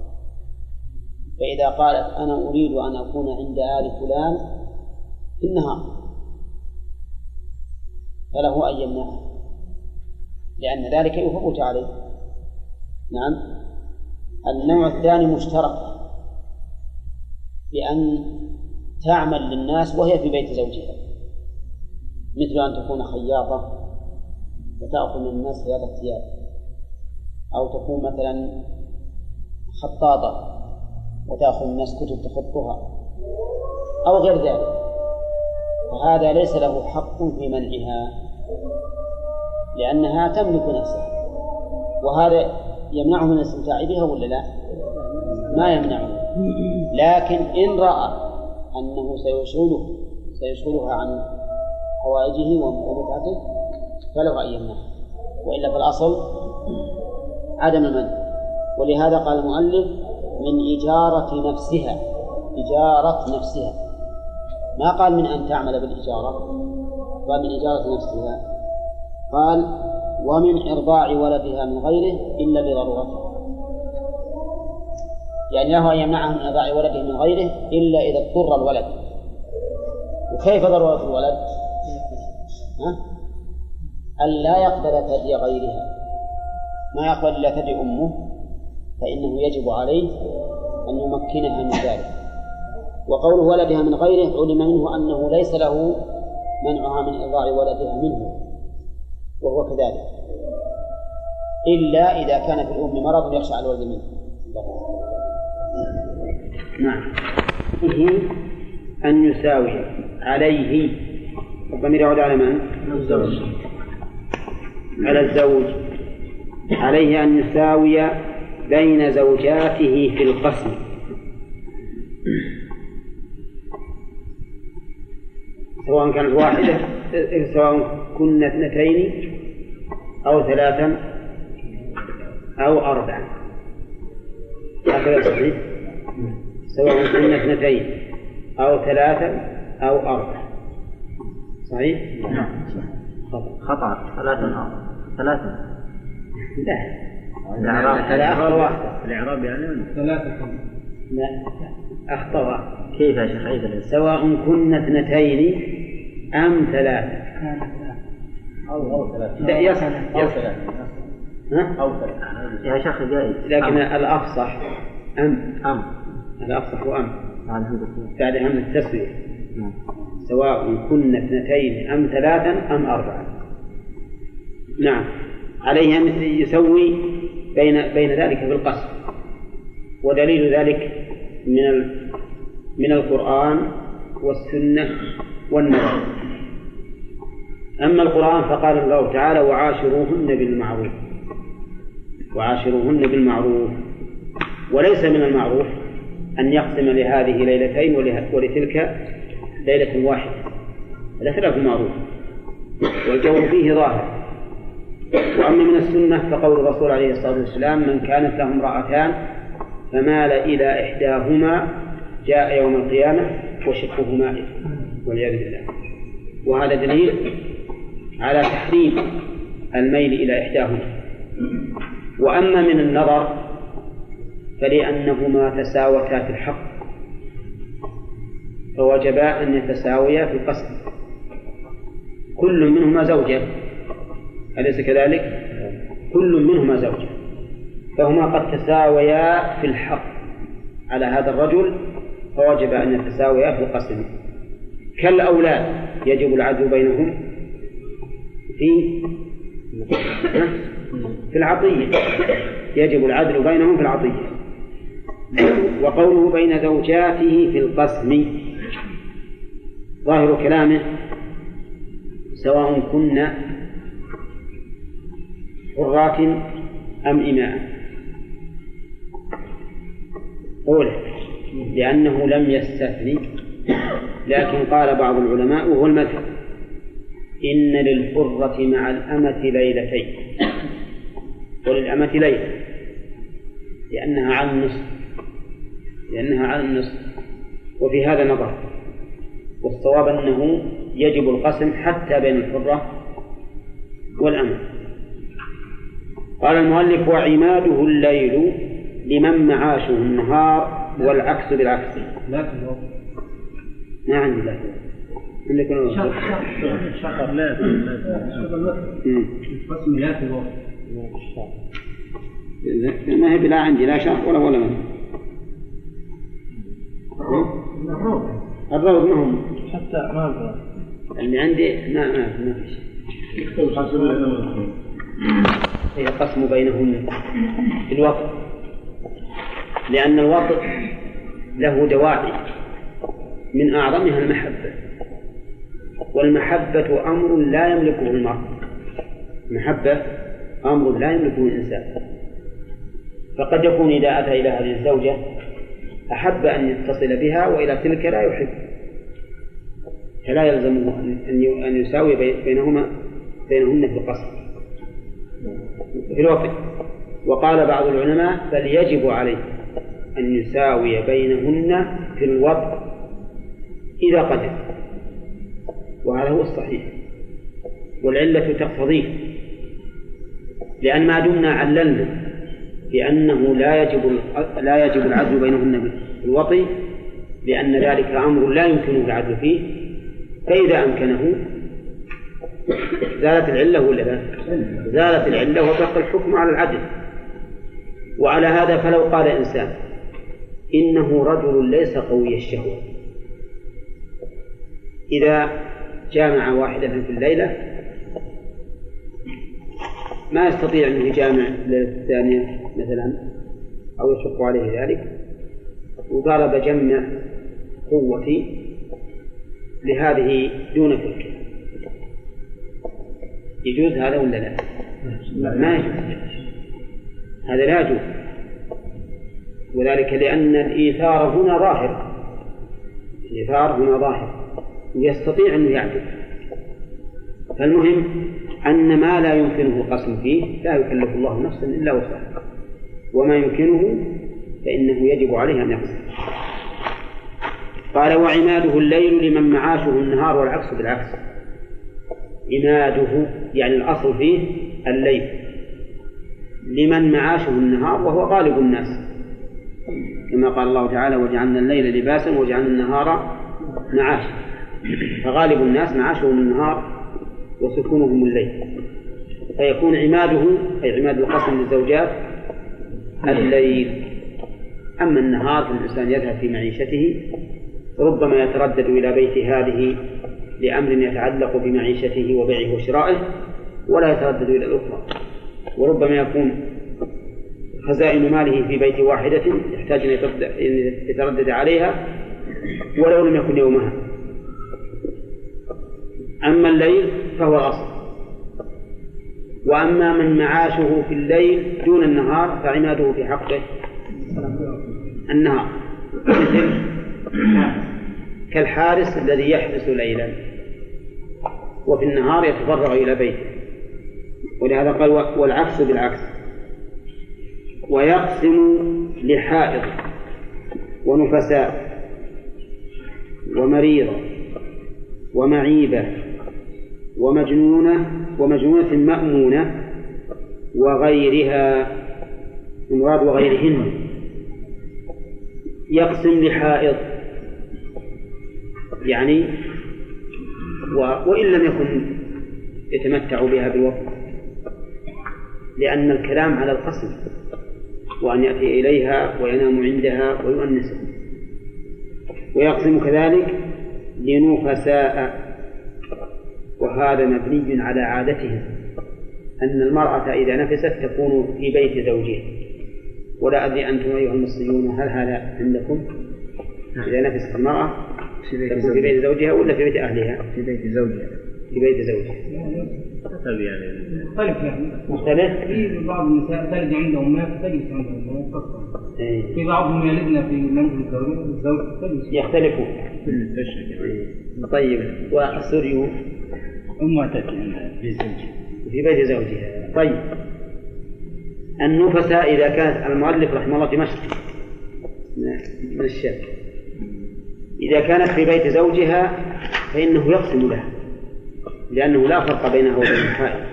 فإذا قالت أنا أريد أن أكون عند آل فلان في النهار فله أن يمنعها لأن ذلك يفوت عليه. نعم. النوع الثاني مشترك بأن تعمل للناس وهي في بيت زوجها. مثل أن تكون خياطة وتأخذ من الناس خياطة الثياب أو تكون مثلا خطاطة وتأخذ من الناس كتب تخطها أو غير ذلك. فهذا ليس له حق في منعها لأنها تملك نفسها. وهذا يمنعه من الاستمتاع بها ولا لا؟ ما يمنعه. لكن إن رأى أنه سيشغله سيشغلها عن حوائجه ومتعته فله أن يمنعها وإلا في الأصل عدم المنع. ولهذا قال المؤلف من إجارة نفسها إجارة نفسها. ما قال من أن تعمل بالإجارة قال من إجارة نفسها. قال ومن إرضاع ولدها من غيره إلا لضرورته يعني له أن يمنعه من إرضاع ولده من غيره إلا إذا اضطر الولد. وكيف ضرورة الولد؟ ها؟ ألا يقبل ثدي غيرها. ما يقبل إلا ثدي أمه فإنه يجب عليه أن يمكنها من ذلك. وقوله ولدها من غيره علم منه أنه ليس له منعها من إرضاع ولدها منه وهو كذلك. إلا إذا كان في الأم مرض يخشى على الولد منه. نعم. أن يساوي عليه الضمير يعود على من؟ الزوج. على الزوج. عليه أن يساوي بين زوجاته في القسم. سواء كانت واحدة سواء كن اثنتين أو ثلاثا أو أربعا. هكذا صحيح؟ سواء كن اثنتين أو ثلاثا أو أربعا. صحيح؟ نعم. خطأ. ثلاثا ثلاثا لا. الإعراب. ثلاثة واحدة الإعراب يعني ثلاثة لا أخطأ كيف يا شيخ؟ عيد سواء كن اثنتين أم ثلاثة. أو أو ثلاثة. لا يصح أو ثلاثة. ها؟ أو ثلاثة. يا شيخ جائز لكن أم. الأفصح. أم. أم الأفصح هو أم بعد الحمد لله بعد هم التسوية. نعم. سواء كن اثنتين أم ثلاثا أم أربعا. نعم. عليه أن يسوي بين بين ذلك في القسم ودليل ذلك من من القرآن والسنة والنبي. أما القرآن فقال الله تعالى وعاشروهن بالمعروف. وعاشروهن بالمعروف. وليس من المعروف أن يقسم لهذه ليلتين ولتلك ليلة واحدة. هذا خلاف المعروف. والجور فيه ظاهر. وأما من السنة فقول الرسول عليه الصلاة والسلام من كانت له امرأتان فمال إلى إحداهما جاء يوم القيامة وشقه مائل. والعياذ بالله. وهذا دليل على تحريم الميل إلى إحداهما. وأما من النظر فلأنهما تساوتا في الحق. فوجبا أن يتساويا في القسم. كل منهما زوجة. أليس كذلك؟ كل منهما زوجة. فهما قد تساويا في الحق على هذا الرجل فوجب أن يتساويا في القسم. كالأولاد يجب العدل بينهم في في العطية. يجب العدل بينهم في العطية. وقوله بين زوجاته في القسم. ظاهر كلامه سواء كن حرات أم إماء. أولى لأنه لم يستثني لكن قال بعض العلماء وهو المذهب إن للحرة مع الأمة ليلتين. وللأمة ليلة لأنها على النصف لأنها على النصف. وفي هذا نظر. والصواب أنه يجب القسم حتى بين الحرة والأمة قال المؤلف وعماده الليل لمن معاشه النهار والعكس بالعكس. الوقت ما عندي لا عندك ولا شرط لا؟ القسم لا في ما هي بلا عندي لا شرط ولا ولا ما الروض ما هم حتى ما اللي عندي ما ما ما في شيء. هي القسم بينهن. في الوقت. لأن الوقت له دواعي. من أعظمها المحبة. والمحبة أمر لا يملكه المرء. المحبة أمر لا يملكه الإنسان. فقد يكون إذا أتى إلى هذه الزوجة أحب أن يتصل بها وإلى تلك لا يحب. فلا يلزمه أن أن يساوي بي- بينهما بينهن في القصر. في الوقت. وقال بعض العلماء بل يجب عليه أن يساوي بينهن في الوضع إذا قدر. وهذا هو الصحيح. والعلة تقتضيه. لأن ما دمنا عللنا بأنه لا يجب لا يجب العدل بينهن في الوطي لأن ذلك أمر لا يمكنه العدل فيه فإذا أمكنه زالت العلة ولا لا؟ زالت العلة وبقى الحكم على العدل. وعلى هذا فلو قال إنسان إنه رجل ليس قوي الشهوة. إذا جامع واحدة في الليلة ما يستطيع أن يجامع الثانية مثلا أو يشق عليه ذلك وقال بجمع قوتي لهذه دون فكر يجوز هذا ولا لا؟ ما يجوز. هذا لا يجوز. وذلك لأن الإيثار هنا ظاهر. الإيثار هنا ظاهر يستطيع أن يعدل. فالمهم أن ما لا يمكنه القسم فيه لا يكلف الله نفسا إلا وسعها. وما يمكنه فإنه يجب عليه أن يقسم قال وعماده الليل لمن معاشه النهار والعكس بالعكس. عماده يعني الأصل فيه الليل. لمن معاشه النهار وهو غالب الناس. كما قال الله تعالى وجعلنا الليل لباسا وجعلنا النهار معاشا. فغالب الناس معاشهم النهار وسكونهم الليل. فيكون عماده أي عماد القسم للزوجات الليل. أما النهار فالإنسان يذهب في معيشته ربما يتردد إلى بيت هذه لأمر يتعلق بمعيشته وبيعه وشرائه ولا يتردد إلى الأخرى. وربما يكون خزائن ماله في بيت واحدة يحتاج أن يتردد عليها ولو لم يكن يومها. أما الليل فهو الأصل. وأما من معاشه في الليل دون النهار فعماده في حقه النهار. كالحارس الذي يحرس ليلا وفي النهار يتفرغ إلى بيته. ولهذا قال والعكس بالعكس. ويقسم لحائض ونفساء ومريضة ومعيبة ومجنونة ومجنونة مأمونة وغيرها المراد وغيرهن. يقسم لحائض يعني و... وإن لم يكن يتمتع بها بالوقت لأن الكلام على القسم وأن يأتي إليها وينام عندها ويؤنسها. ويقسم كذلك لنفساء وهذا مبني على عادتهم أن المرأة إذا نفست تكون في بيت زوجها. ولا أدري أنتم أيها المصريون هل هذا عندكم؟ إذا نفست المرأة تكون في بيت زوجها ولا في بيت أهلها؟ في بيت زوجها. في بيت زوجها. مختلف يعني. مختلف يعني. مختلف؟ في بعض النساء تلد عندهم ماء فتجلس عندهم إيه. في بعضهم يلدن في منزل الزوج الزوج فتجلس يختلفون. طيب والسوري تأتي عندها في بيت زوجها. طيب. النفساء إذا كانت المؤلف رحمه الله دمشق من الشام إذا كانت في بيت زوجها فإنه يقسم لها لأنه لا فرق بينه وبين الحائض.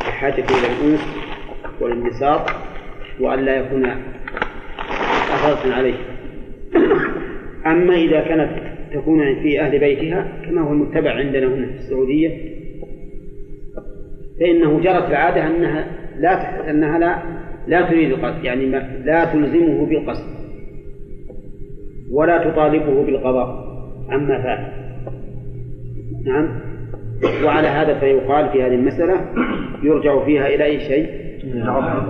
الحاجة إلى الأنس والانبساط وأن لا يكون أثرة عليه. أما إذا كانت تكون في أهل بيتها كما هو المتبع عندنا هنا في السعودية. فإنه جرت العادة أنها لا أنها لا لا تريد القصد يعني لا تلزمه بالقصد ولا تطالبه بالقضاء عما فات. نعم. وعلى هذا فيقال في هذه المسألة يرجع فيها إلى أي شيء؟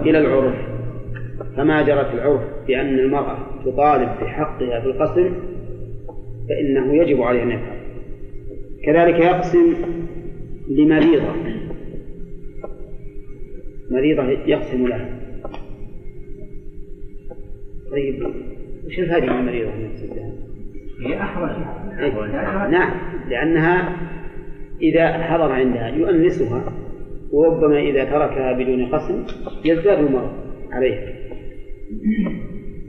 إلى العرف. فما جرت العرف بأن المرأة تطالب بحقها في القسم فإنه يجب عليه أن يفعل. كذلك يقسم لمريضة. مريضة يقسم لها. طيب وش الفائدة من المريضة أن يقسم لها؟ هي أحوج إيه؟ نعم لأنها إذا حضر عندها يؤنسها وربما إذا تركها بدون قسم يزداد المرض عليها.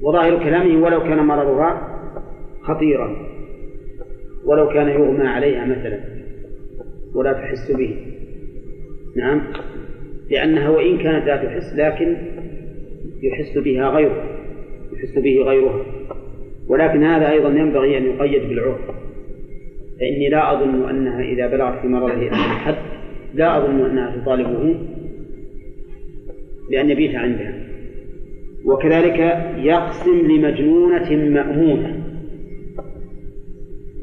وظاهر كلامه ولو كان مرضها خطيرا. ولو كان يغمى عليها مثلا ولا تحس به. نعم. لأنها وإن كانت لا تحس لكن يحس بها غيرها يحس به غيرها. ولكن هذا أيضا ينبغي أن يقيد بالعرف. فإني لا أظن أنها إذا بلغت في مرضه الحد لا أظن أنها تطالبه بأن يبيت عندها. وكذلك يقسم لمجنونة مأمونة.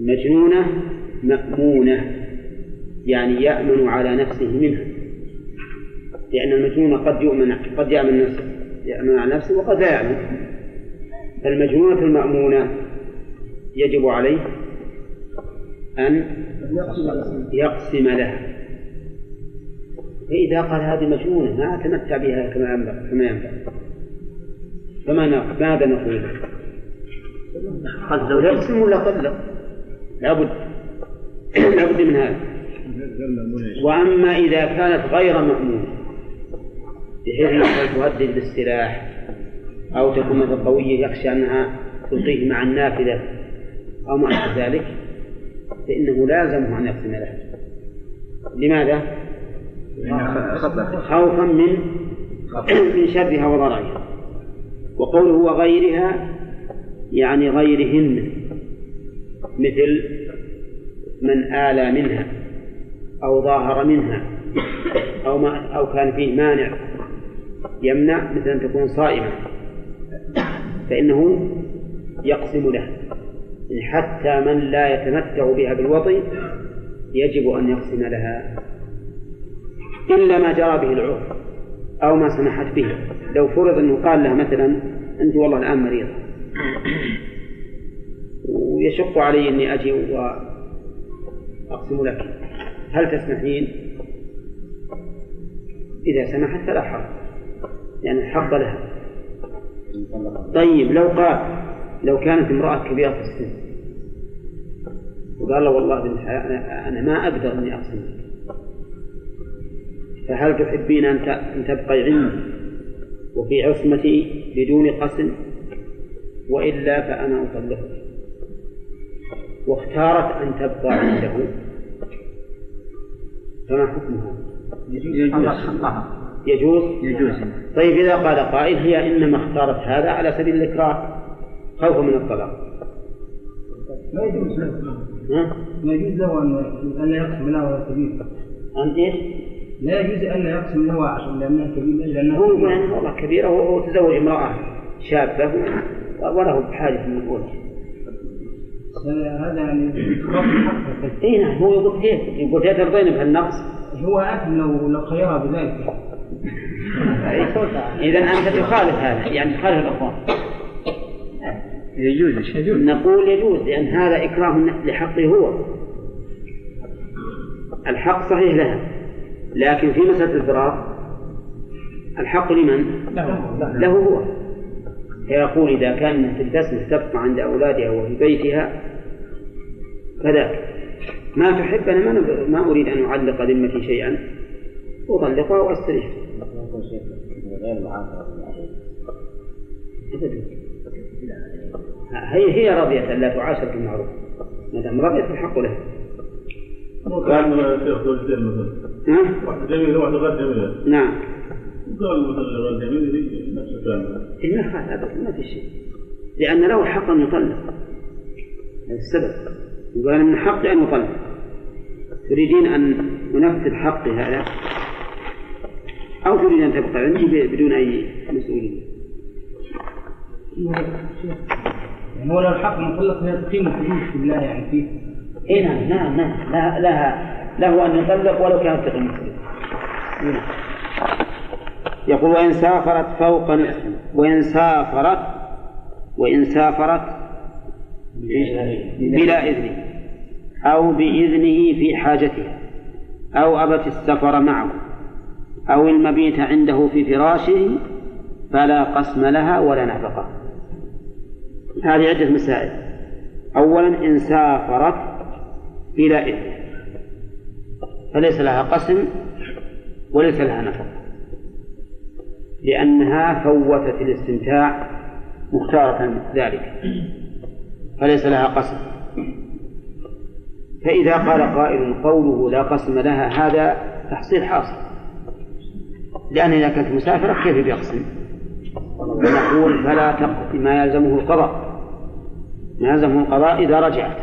مجنونة مأمونة يعني يأمن على نفسه منها. لأن المجنون قد يؤمن قد يأمن نفسه يأمن على نفسه وقد لا يأمن. فالمجنونة المأمونة يجب عليه أن يقسم لها. فإذا قال هذه مجنونة ما أتمتع بها كما ينبغي كما ينبغي. فما ماذا نقول؟ قد يقسم ولا طلق؟ لابد لابد من هذا. وأما إذا كانت غير مأمونة بحيث أنها تهدد بالسلاح أو تكون مثل قوية يخشى أنها تلقيه مع النافذة أو ما أشبه ذلك فإنه لازمه أن يقسم لها لماذا؟ خوفا من من شرها وضررها وقوله وغيرها يعني غيرهن. مثل من آلى منها أو ظاهر منها أو ما أو كان فيه مانع يمنع مثل أن تكون صائمة فإنه يقسم له. حتى من لا يتمتع بها بالوطي يجب أن يقسم لها. إلا ما جرى به العرف أو ما سمحت به. لو فرض أنه قال لها مثلا أنت والله الآن مريضة ويشق علي أني أجي وأقسم لك. هل تسمحين؟ إذا سمحت فلا حرج. يعني الحق لها طيب لو قال لو كانت امرأة كبيرة في السن. وقال له والله أنا, ما أقدر إني أقسم لك. فهل تحبين أن تبقي عندي وفي عصمتي بدون قسم؟ وإلا فأنا أطلقك. واختارت أن تبقى عنده. فما حكمها؟ يجوز. يجوز. طيب إذا قال قائل هي إنما اختارت هذا على سبيل الإكراه خوفا من الطلاق. ما يجوز له؟ ما يجوز له لا يقسم له وهو كبير عن إيش؟ لا يجوز أن لا يقسم له عشان لأنها كبير لأنها هو يعني والله كبيرة وهو تزوج امرأة شابة وله بحاجة من الولد هذا يعني اي نعم هو يقول كيف؟ يقول هي ترضين بهالنقص هو آثم لو لو خيرها بذلك. إذا أنت تخالف هذا يعني تخالف الإخوان يجوز يجوز. نقول يجوز لأن هذا إكراه لحقه هو. الحق صحيح لها لكن في مسألة الفراق الحق لمن؟ له هو. فيقول إذا كان تلتزم تبقى عند أولادها وفي بيتها كذلك ما تحب أنا ما, ما أريد أن أعلق ذمتي شيئا. أطلقها وأستريح. هي هي رضيت أن لا تعاشر بالمعروف. ما دام رضيت الحق لها. كان شيخ زوجتين مثلا؟ واحدة جميلة وواحدة غير جميلة نعم. قال مثلا غير جميلة هي نفس الكلام. إيه ما في شيء. لأن له حق أن يطلق. هذا السبب. يقول من حقي أن أطلق تريدين أن أنفذ حقي هذا؟ أو تريد أن تبقى عندي بدون أي مسؤولية؟ يعني هو لو الحق مطلق هي تقيم الحدود في الله يعني فيه. إيه نعم نعم نعم لها, له أن يطلق ولو كانت تقيم الحدود. يقول وإن سافرت فوق نصف وإن سافرت وإن سافرت بلا إذنه أو بإذنه في حاجتها أو أبت السفر معه أو المبيت عنده في فراشه فلا قسم لها ولا نفقة. هذه عدة مسائل. أولا إن سافرت بلا إذن فليس لها قسم وليس لها نفقة. لأنها فوتت الاستمتاع مختارة ذلك فليس لها قسم. فإذا قال قائل قوله لا قسم لها هذا تحصيل حاصل. لأن إذا كانت مسافرة كيف بيقسم؟ نقول فلا تقضي ما يلزمه القضاء. ما يلزمه القضاء إذا رجعت.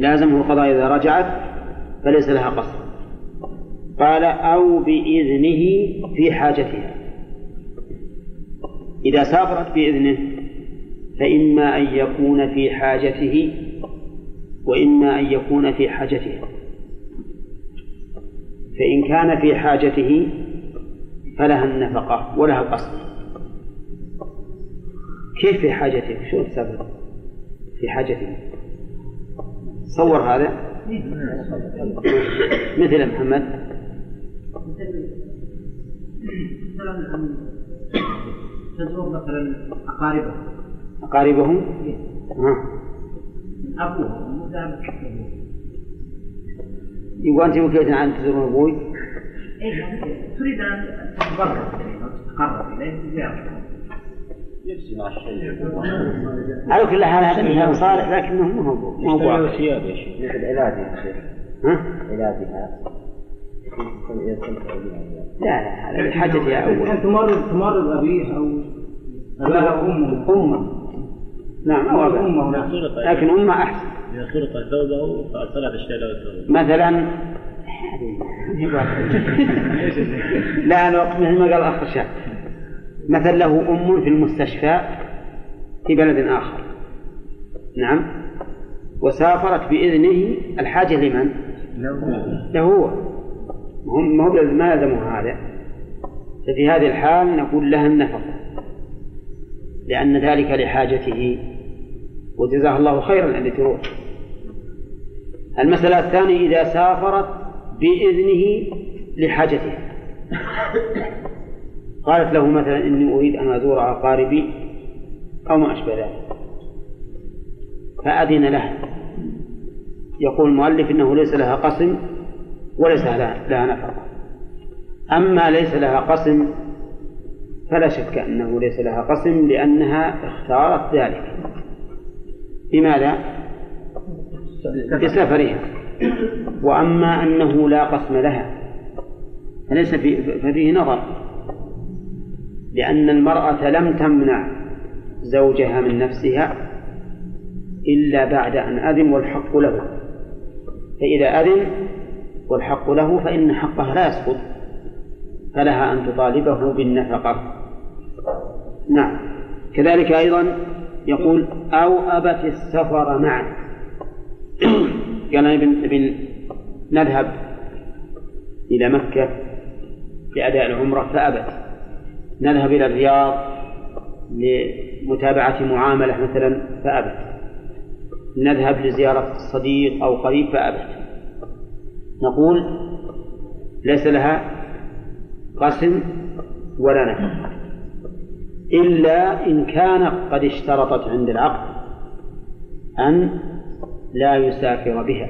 لازمه القضاء إذا رجعت فليس لها قصد قال أو بإذنه في حاجتها. إذا سافرت بإذنه فإما أن يكون في حاجته وإما أن يكون في حاجتها. فإن كان في حاجته فلها النفقة ولها القصد كيف في حاجته؟ شو السبب؟ في حاجته؟ صور هذا. مثل محمد. تزور مثلا أقاربه أقاربهم ها. أبوه يبغى أنت وكيت عن تزورون أبوي إيه تريد أن تتبرع إليه أو تتقرب إليه بزيارته على كل حال هذا مثال صالح لكنه مو هو مو هو. ثياب يا شيخ علاجها يا شيخ ها؟ يستمتع بها لا لا هذا بحاجتها أول. كان تمرض تمرض أبيه أو أباه أمه. أمه. نعم أو أباه. أمه. خلط لكن أمه أحسن. إذا خلط زوجه فأرسلت الشيء له مثلا لا أنا مثل ما قال أخ الشاب مثلا له أم في المستشفى في بلد آخر. نعم. وسافرت بإذنه الحاجة لمن؟ له هو. هو ما ما يلزمه هذا. ففي هذه الحال نقول لها النفقة لأن ذلك لحاجته وجزاه الله خيرا التي تروح. المسألة الثانية إذا سافرت بإذنه لحاجتها قالت له مثلا إني أريد أن أزور أقاربي أو ما أشبه ذلك. فأذن له يقول المؤلف إنه ليس لها قسم وليس لها نفقة أما ليس لها قسم فلا شك أنه ليس لها قسم لأنها اختارت ذلك. بماذا؟ بسفرها. وأما أنه لا قسم لها فليس في ففيه نظر. لأن المرأة لم تمنع زوجها من نفسها إلا بعد أن أذن والحق له. فإذا أذن والحق له فإن حقها لا يسقط فلها أن تطالبه بالنفقة. نعم. كذلك أيضا يقول أو أبت السفر معا. قال ابن نذهب إلى مكة لأداء العمرة فأبت. نذهب إلى الرياض لمتابعة معاملة مثلا فأبت. نذهب لزيارة الصديق أو قريب فأبت. نقول ليس لها قسم ولا نفقة إلا إن كان قد اشترطت عند العقد أن لا يسافر بها.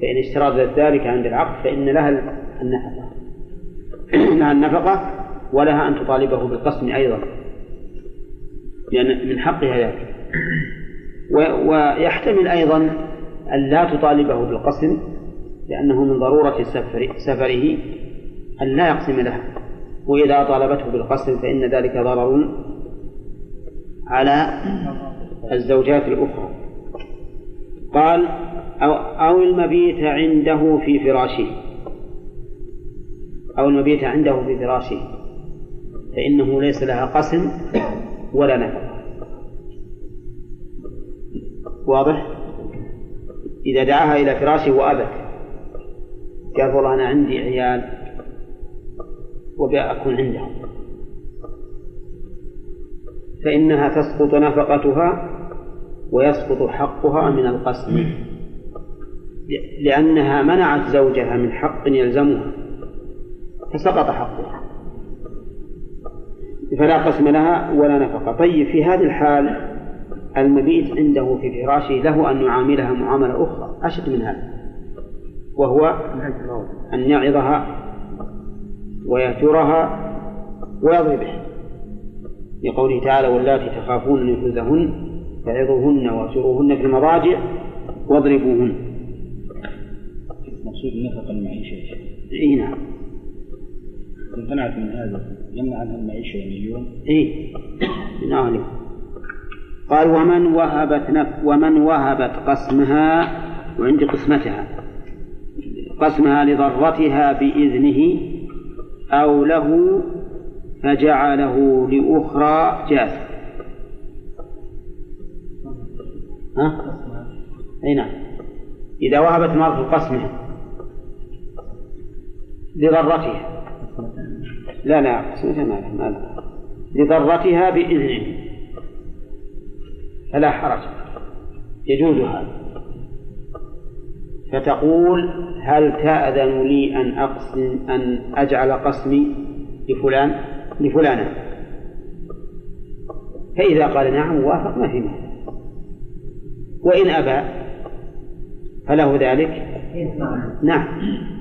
فإن اشترطت ذلك عند العقد فإن لها النفقة. لها النفقة ولها أن تطالبه بالقسم أيضا. لأن من حقها ذلك. ويحتمل أيضا أن لا تطالبه بالقسم لأنه من ضرورة سفر سفره أن لا يقسم لها وإذا طالبته بالقسم فإن ذلك ضرر على الزوجات الأخرى. قال أو, أو المبيت عنده في فراشه. أو المبيت عنده في فراشه. فإنه ليس لها قسم ولا نفقة. واضح؟ إذا دعاها إلى فراشه وأبت. قال والله أنا عندي عيال وبأكون أكون عندهم. فإنها تسقط نفقتها ويسقط حقها من القسم. لأنها منعت زوجها من حق يلزمها فسقط حقها. فلا قسم لها ولا نفقة. طيب في هذه الحال المبيت عنده في فراشه له أن يعاملها معاملة أخرى. أشد من هذا. وهو أن يعظها ويهجرها ويضربها لقوله تعالى واللاتي تخافون نشوزهن فعظوهن واهجروهن في المضاجع واضربوهن. مقصود النفقة المعيشة. إي نعم. امتنعت من هذا يمنع عنها المعيشة اليوم إي. نعم. قال ومن وهبت نف ومن وهبت قسمها وعندي قسمتها. قسمها لضرتها بإذنه أو له فجعله لأخرى جاز. ها؟ أي نعم. إذا وهبت مرأة قسمها لضرتها. لا لا قسمتها ما لضرتها بإذنه. فلا حرج. يجوز هذا. فتقول هل تأذن لي أن أقسم أن أجعل قسمي لفلان لفلانة؟ فإذا قال نعم وافق ما في مانع. وإن أبى فله ذلك. نعم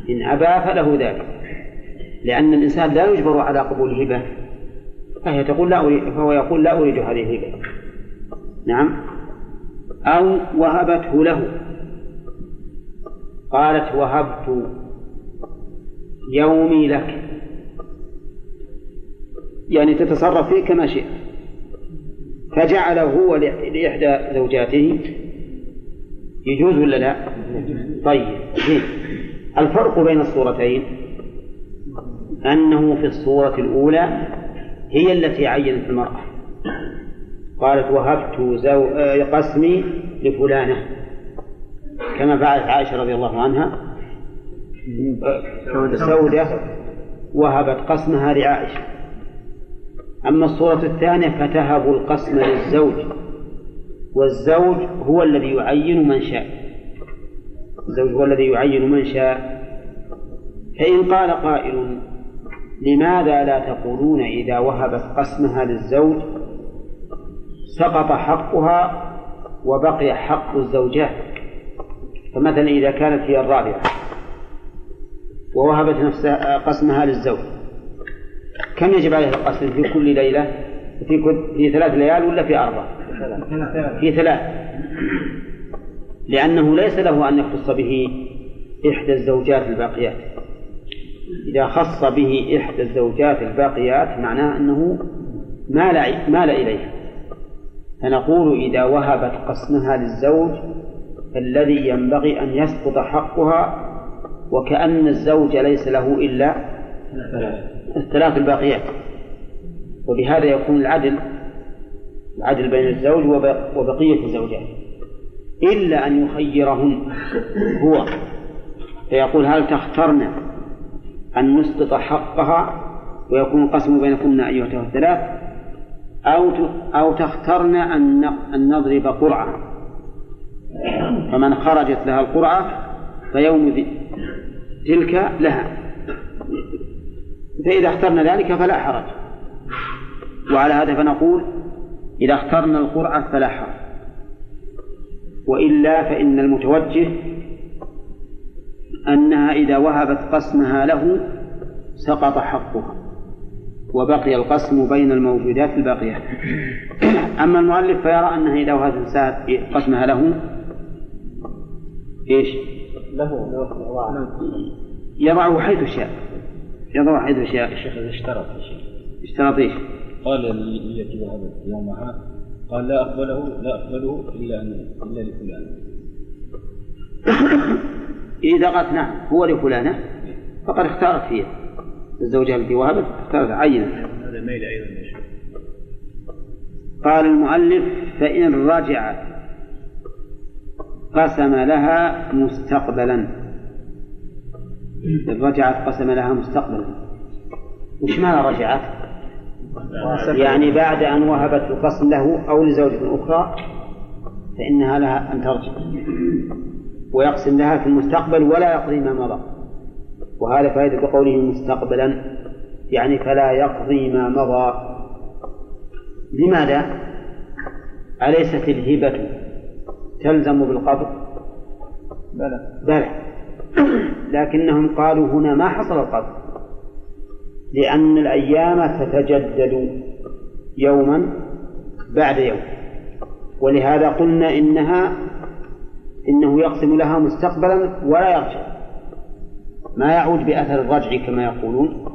إن أبى فله ذلك. لأن الإنسان لا يجبر على قبول هبة فهي تقول لا أريد فهو يقول لا أريد هذه الهبة. نعم. أو وهبته له. قالت وهبت يومي لك. يعني تتصرف فيه كما شئت. فجعله هو لإحدى زوجاته. يجوز ولا لا؟ طيب الفرق بين الصورتين أنه في الصورة الأولى هي التي عينت المرأة. قالت وهبت زو... قسمي لفلانة. كما فعلت عائشة رضي الله عنها سودة وهبت قسمها لعائشة. أما الصورة الثانية فتهب القسم للزوج والزوج هو الذي يعين من شاء. الزوج هو الذي يعين من شاء. فإن قال قائل لماذا لا تقولون إذا وهبت قسمها للزوج سقط حقها وبقي حق الزوجات فمثلا إذا كانت هي الرابعة؟ ووهبت نفسها قسمها للزوج. كم يجب عليها القسم؟ في كل ليلة؟ في كل في ثلاث ليال ولا في أربع؟ في ثلاث. لأنه ليس له أن يختص به إحدى الزوجات الباقيات. إذا خص به إحدى الزوجات الباقيات معناه أنه مال مال إليها. فنقول إذا وهبت قسمها للزوج فالذي ينبغي أن يسقط حقها وكأن الزوج ليس له إلا الثلاث الباقيات. وبهذا يكون العدل العدل بين الزوج وبقية الزوجات. إلا أن يخيرهن هو. فيقول هل تخترن أن نسقط حقها ويكون القسم بينكن أيها الثلاث؟ أو أو تخترن أن أن نضرب قرعة. فمن خرجت لها القرعة فيوم تلك لها. فإذا اخترنا ذلك فلا حرج. وعلى هذا فنقول إذا اخترنا القرعة فلا حرج. وإلا فإن المتوجه أنها إذا وهبت قسمها له سقط حقها وبقي القسم بين الموجودات الباقيات. أما المؤلف فيرى أنها إذا وهبت قسمها له إيش؟ له له يضعه حيث شاء. يضعه حيث شاء. الشيخ اشترط شيخ اشترط إيش؟ قال التي وهبت يومها قال لا أقبله لا أقبله إلا أن إلا لفلان. إذا قالت نعم هو لفلانة فقد اختارت فيه الزوجة التي وهبت اختارت عينت هذا ميل شيخ. قال المؤلف فإن رجعت قسم لها مستقبلا. رجعت قسم لها مستقبلا. وش معنى رجعت؟ يعني بعد أن وهبت القسم له أو لزوجة أخرى فإنها لها أن ترجع. ويقسم لها في المستقبل ولا يقضي ما مضى. وهذا فائدة قوله مستقبلا. يعني فلا يقضي ما مضى. لماذا؟ أليست الهبة؟ تلزم بالقبض؟ بلى. بلى. لكنهم قالوا هنا ما حصل القبض لأن الأيام تتجدد يوما بعد يوم. ولهذا قلنا إنها إنه يقسم لها مستقبلا ولا يرجع. ما يعود بأثر الرجع كما يقولون.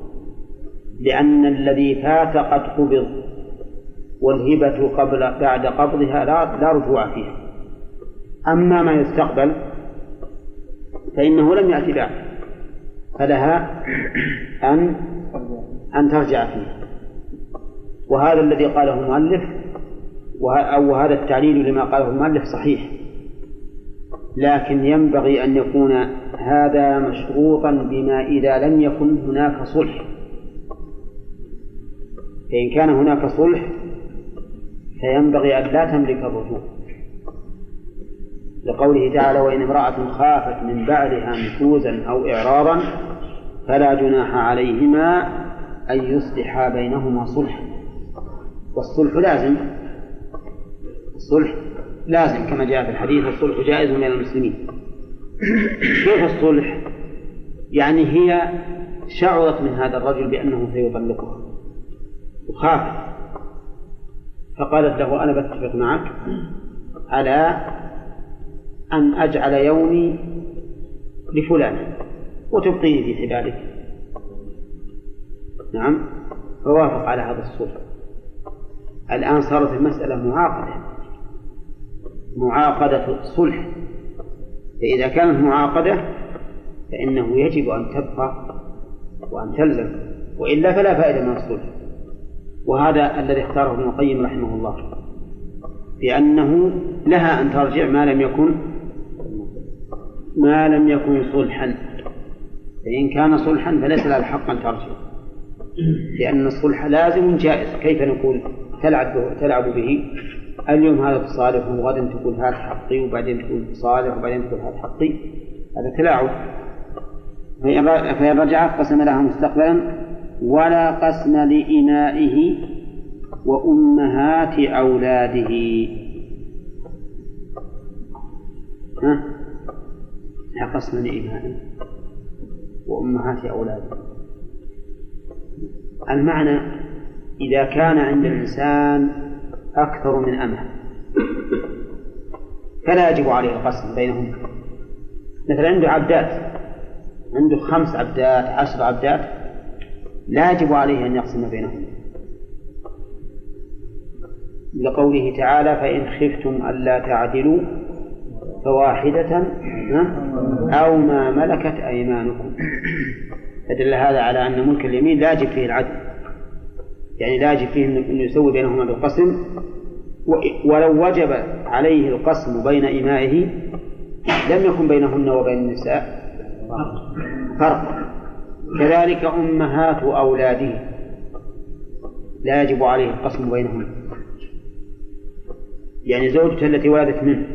لأن الذي فات قد قبض والهبة قبل بعد قبضها لا, لا رجوع فيها. أما ما يستقبل فإنه لم يأتي بعد فلها أن أن ترجع فيه. وهذا الذي قاله المؤلف أو هذا التعليل لما قاله المؤلف صحيح. لكن ينبغي أن يكون هذا مشروطا بما إذا لم يكن هناك صلح. فإن كان هناك صلح فينبغي أن لا تملك الرجوع. لقوله تعالى وإن امرأة خافت من بعدها نشوزا أو إعراضا فلا جناح عليهما أن يصلحا بينهما صلحا والصلح لازم. الصلح لازم كما جاء في الحديث الصلح جائز من المسلمين. كيف الصلح؟ يعني هي شعرت من هذا الرجل بأنه سيطلقها وخافت. فقالت له أنا بتفق معك على أن أجعل يومي لفلان وتبقيني في حبالك. نعم. فوافق على هذا الصلح الآن صارت المسألة معاقدة. معاقدة صلح فإذا كانت معاقدة فإنه يجب أن تبقى وأن تلزم وإلا فلا فائدة من الصلح. وهذا الذي اختاره ابن القيم رحمه الله. بأنه لها أن ترجع ما لم يكن ما لم يكن صلحا. فإن كان صلحا فليس لها الحق أن ترجع. لأن الصلح لازم جائز. كيف نقول تلعب تلعب به؟ اليوم هذا بصالح وغدا تقول هذا حقي وبعدين تقول بصالح وبعدين تقول هذا حقي. هذا تلاعب. فإن رجعت قسم لها مستقبلا ولا قسم لإنائه وأمهات أولاده. ها؟ قسم لإنائه وأمهات أولاده المعنى إذا كان عند الإنسان أكثر من أمة فلا يجب عليه القسم بينهم. مثلا عنده عبدات عنده خمس عبدات عشر عبدات لا يجب عليه أن يقسم بينهم. لقوله تعالى فإن خفتم ألا تعدلوا فواحدة أو ما ملكت أيمانكم. فدل هذا على أن ملك اليمين لا يجب فيه العدل. يعني لا يجب فيه أن يسوي بينهما بالقسم. ولو وجب عليه القسم بين إمائه لم يكن بينهن وبين النساء فرق. كذلك أمهات أولاده لا يجب عليه القسم بينهن. يعني زوجته التي ولدت منه.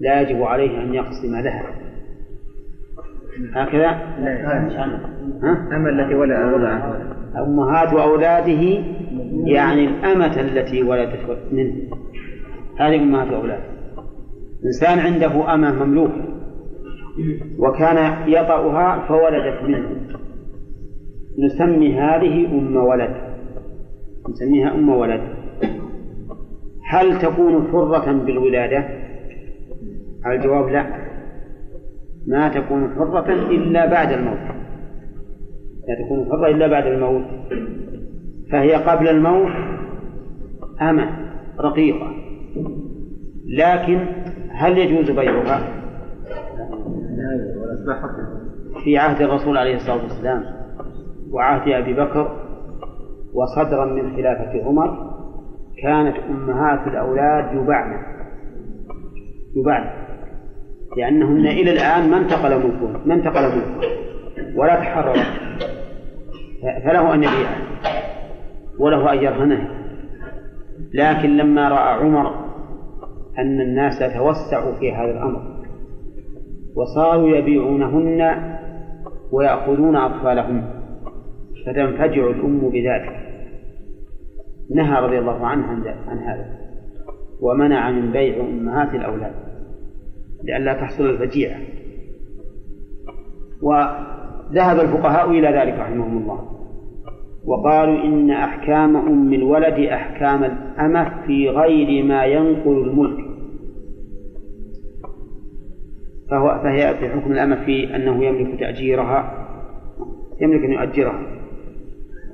لا يجب عليه أن يقسم لها. هكذا؟ ها؟ أما التي وضعت أمهات أولاده يعني الأمة التي ولدت منه. هذه أمهات أولاده. إنسان عنده أمة مملوكة وكان يطأها فولدت منه. نسمي هذه أم ولد. نسميها أم ولد. هل تكون حرة بالولادة؟ الجواب لا. ما تكون حرة إلا بعد الموت. لا تكون حرة إلا بعد الموت. فهي قبل الموت أمة رقيقة. لكن هل يجوز بيعها؟ في عهد الرسول عليه الصلاة والسلام وعهد أبي بكر وصدرا من خلافة عمر كانت أمهات الأولاد يباعن يباعن لأنهن إلى الآن ما انتقل ملكهن ما انتقل ملكهن ولا تحررت فله أن يبيعها وله أن يرهنها لكن لما رأى عمر أن الناس توسعوا في هذا الأمر وصاروا يبيعونهن ويأخذون أطفالهم فتنفجع الأم بذلك. نهى رضي الله عنه عن هذا ومنع من بيع أمهات الأولاد. لئلا تحصل الفجيعة وذهب الفقهاء إلى ذلك رحمهم الله. وقالوا إن أحكام أم الولد أحكام الأمة في غير ما ينقل الملك. فهو فهي في حكم الأمة في أنه يملك تأجيرها يملك أن يؤجرها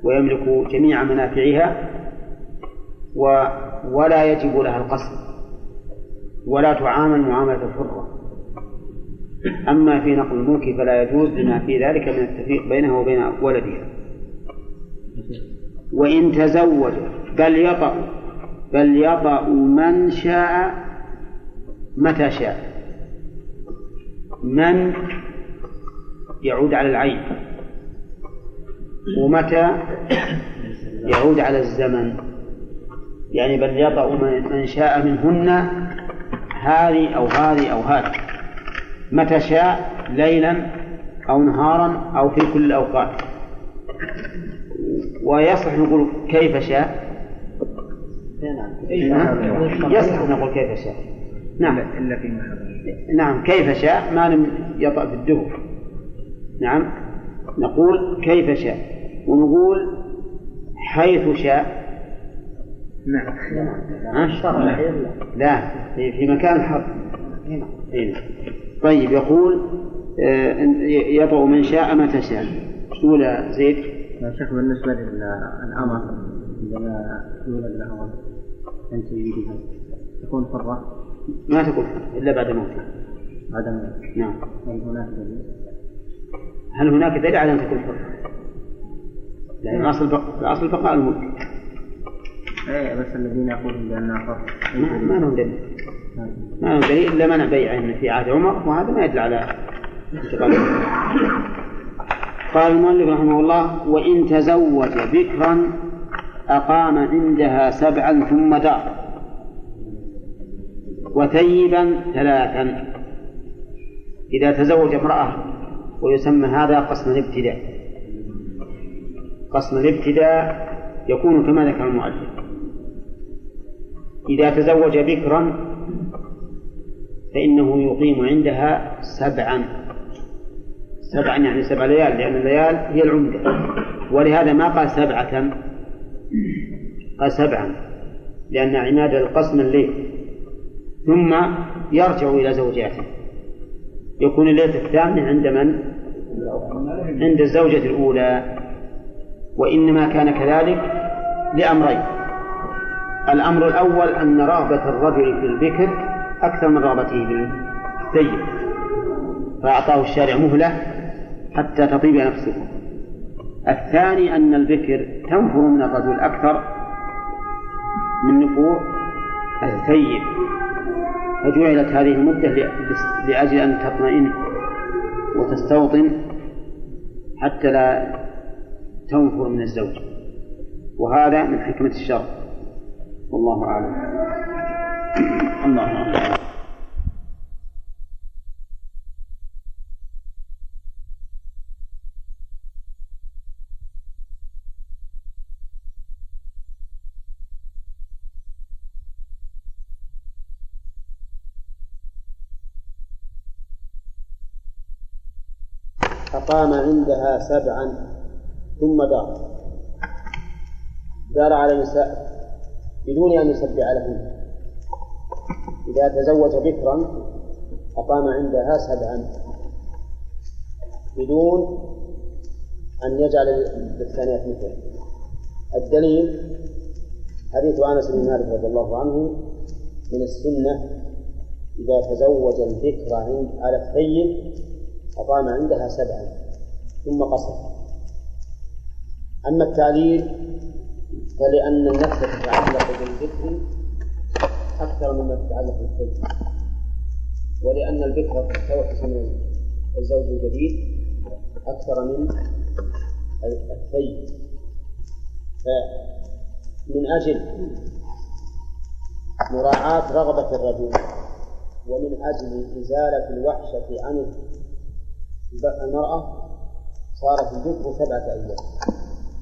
ويملك جميع منافعها و ولا يجب لها القصد ولا تعامل معاملة الحرة أما في نقل الملك فلا يجوز لما في ذلك من التفريق بينها وبين ولدها وإن تزوج بل يطأ بل يطأ من شاء متى شاء. من يعود على العين ومتى يعود على الزمن. يعني بل يطأ من شاء منهن هذه أو هذه أو هذه. متى شاء ليلا أو نهارا أو في كل الأوقات. ويصح نقول كيف شاء. يصح نقول كيف شاء. نعم. إلا في نعم كيف شاء ما لم يطأ في الدبر نعم. نقول كيف شاء. ونقول حيث شاء. نعم؟ لا. في مكان الحرف هنا طيب يقول آه، يطأ من شاء متى شاء تقول زيد. شيخ بالنسبة للأمر عندما يولد ولد عند سيدها تكون حرة؟ ما تكون حرة إلا بعد موتها بعد موتها نعم. هل هناك دليل؟ هل هناك دليل على أن تكون حرة؟ لأن أصل بق... أصل بقاء الملك إيه بس الذين يقولون بأنها حرة. ما, ما لهم دليل. ما لهم دليل إلا منع بيعهن في عهد عمر وهذا ما يدل على انتقال. قال المؤلف رحمه الله وإن تزوج بكرا أقام عندها سبعا ثم دار وثيبا ثلاثا. إذا تزوج امرأة ويسمى هذا قسم الابتداء. قسم الابتداء يكون كما ذكر المؤلف. إذا تزوج بكرا فإنه يقيم عندها سبعا. سبعا يعني سبع ليال لأن الليال هي العمدة. ولهذا ما قال سبعة. قال سبعا لأن عماد القسم الليل. ثم يرجع إلى زوجاته. يكون الليلة الثامنة عند من؟ عند الزوجة الأولى. وإنما كان كذلك لأمرين. الأمر الأول أن رغبة الرجل في البكر أكثر من رغبته الثيب فأعطاه الشارع مهلة حتى تطيب نفسه. الثاني أن البكر تنفر من الرجل أكثر من نفور الثيب فجعلت هذه المدة لأجل أن تطمئن وتستوطن حتى لا تنفر من الزوج. وهذا من حكمة الشر والله أعلم. الله. عندها سبعا ثم دار. دار على النساء بدون أن يسبع لهن. إذا تزوج بكرا أقام عندها سبعا بدون أن يجعل للثانية مثله. الدليل حديث أنس بن مالك رضي الله عنه من السنة إذا تزوج البكر عند على الثيب أقام عندها سبعا ثم قصر. أما التعليل فلأن النفس تتعلق بالذكر أكثر مما تتعلق بالثيب ولأن البكر توحش من الزوج الجديد أكثر من الثيب فمن أجل مراعاة رغبة الرجل ومن أجل إزالة الوحشة عن المرأة صارت البكر سبعة أيام.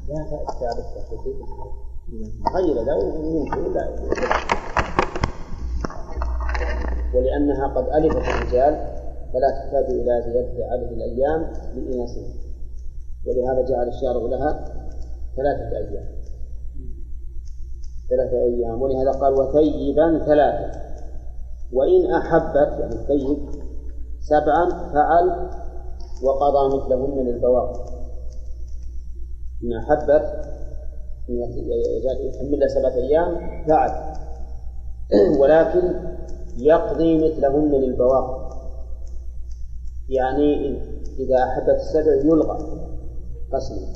لا بأس تعرف غير له يمكن لا. ولأنها قد ألفت الرجال فلا تحتاج إلى زيادة عدد الأيام لإناثها ولهذا جعل الشارع لها ثلاثة أيام. ثلاثة أيام. ولهذا قال وثيبا ثلاثة. وإن أحبت يعني الثيب سبعا فعل وقضى مثلهن للبواقي إن أحبت يكمل سبعة أيام فعل. ولكن يقضي مثلهن للبواقي يعني إذا أحبت السبع يلغى قسمه.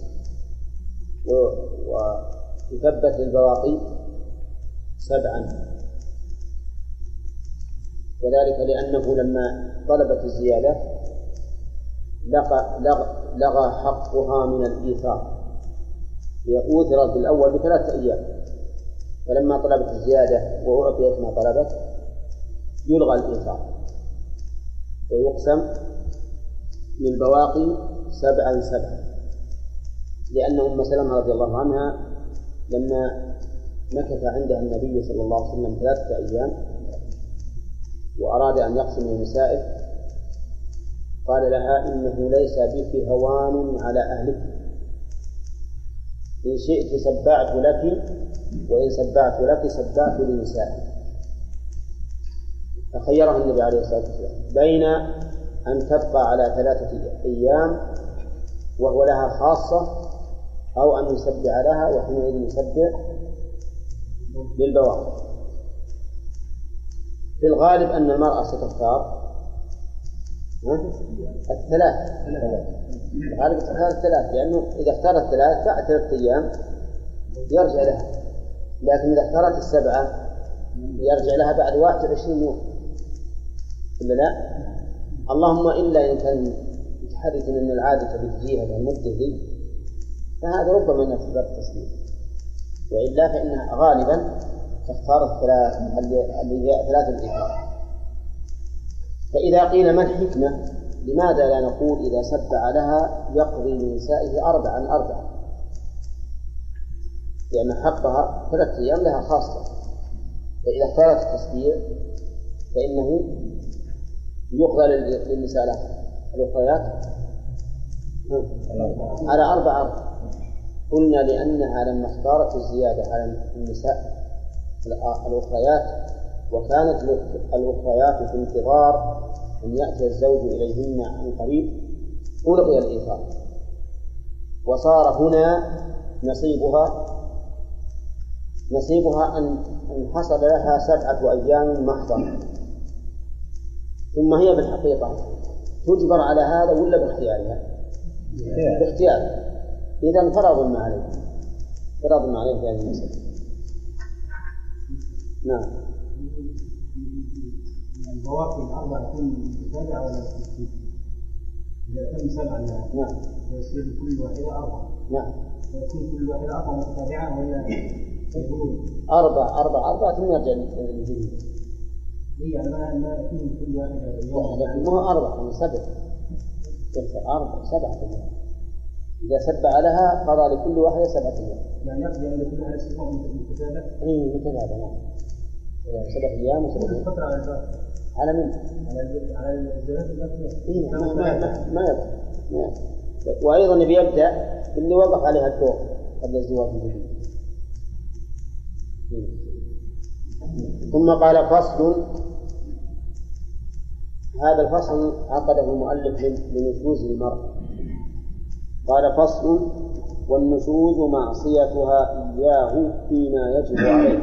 ويثبت للبواقي سبعا. وذلك لأنه لما طلبت الزيادة لغى, لغى حقها من الإيثار. هي أوثرت بالأول بثلاثة أيام. فلما طلبت الزيادة وأعطيت ما طلبت يلغى الإيثار ويقسم للبواقي سبعا سبعا. لأن أم سلمة رضي الله عنها لما مكث عندها النبي صلى الله عليه وسلم ثلاثة أيام وأراد أن يقسم لنسائه قال لها إنه ليس بك هوان على أهلك. إن شئت سبعت لك وإن سبعت لك سبعت لنسائك. فخيرها النبي عليه الصلاة والسلام بين أن تبقى على ثلاثة أيام وهو لها خاصة أو أن يسبع لها وحينئذ يسبع للبواقي في الغالب أن المرأة ستختار الثلاث. الغالب تختار الثلاث لأنه إذا اختارت الثلاث بعد ثلاثة أيام يرجع لها لكن إذا اختارت السبعة يرجع لها بعد 21 يوم. إلا لا؟ اللهم إلا إن كان متحرك أن العادة بتجيها المدة ذي فهذا ربما من أسباب التسليم. وإلا فإنها غالبا تختار الثلاث اللي هي ثلاث الإثار فإذا قيل ما الحكمة لماذا لا نقول إذا سبع لها يقضي لنسائه أربعا أربعا؟ لأن حقها ثلاثة أيام لها خاصة. فإذا اختارت التسبيع فإنه يقضى للنساء الأخريات على أربع أربع قلنا لأنها لما اختارت الزيادة على النساء الأخريات وكانت الأخريات في انتظار أن يأتي الزوج إليهن عن قريب ألغي الإيثار. وصار هنا نصيبها نصيبها أن حصل لها سبعة أيام محضة ثم هي بالحقيقة تجبر على هذا ولا باختيارها؟ باختيارها إذا فرض ما عليه فرض ما عليه في هذه المسألة نعم. البواقي الأربعة تكون سبعة ولا؟ إذا تم سبعة لها نعم. يصير كل واحدة أربعة. نعم. ويكون كل واحدة أربعة متتابعة ولا يكون أربع أربع أربعة ثم يرجع يعني ما ما يكون كل أربعة من سبع. أربع سبعة إذا سبع لها قضى لكل واحدة سبعة أيام. يعني يقضي أن كل هذا؟ الأسبوع متتابع إي متتابعة نعم سبع أيام وسبع أيام. الفترة على من؟ على على الزواج المكنون إيه ما ما ما, يضر. وأيضا نبي يبدأ باللي وقف عليها الدور قبل الزواج. الجديد ثم قال فصل. هذا الفصل عقده المؤلف لنشوز المرأة قال فصل والنشوز معصيتها إياه فيما يجب عليه.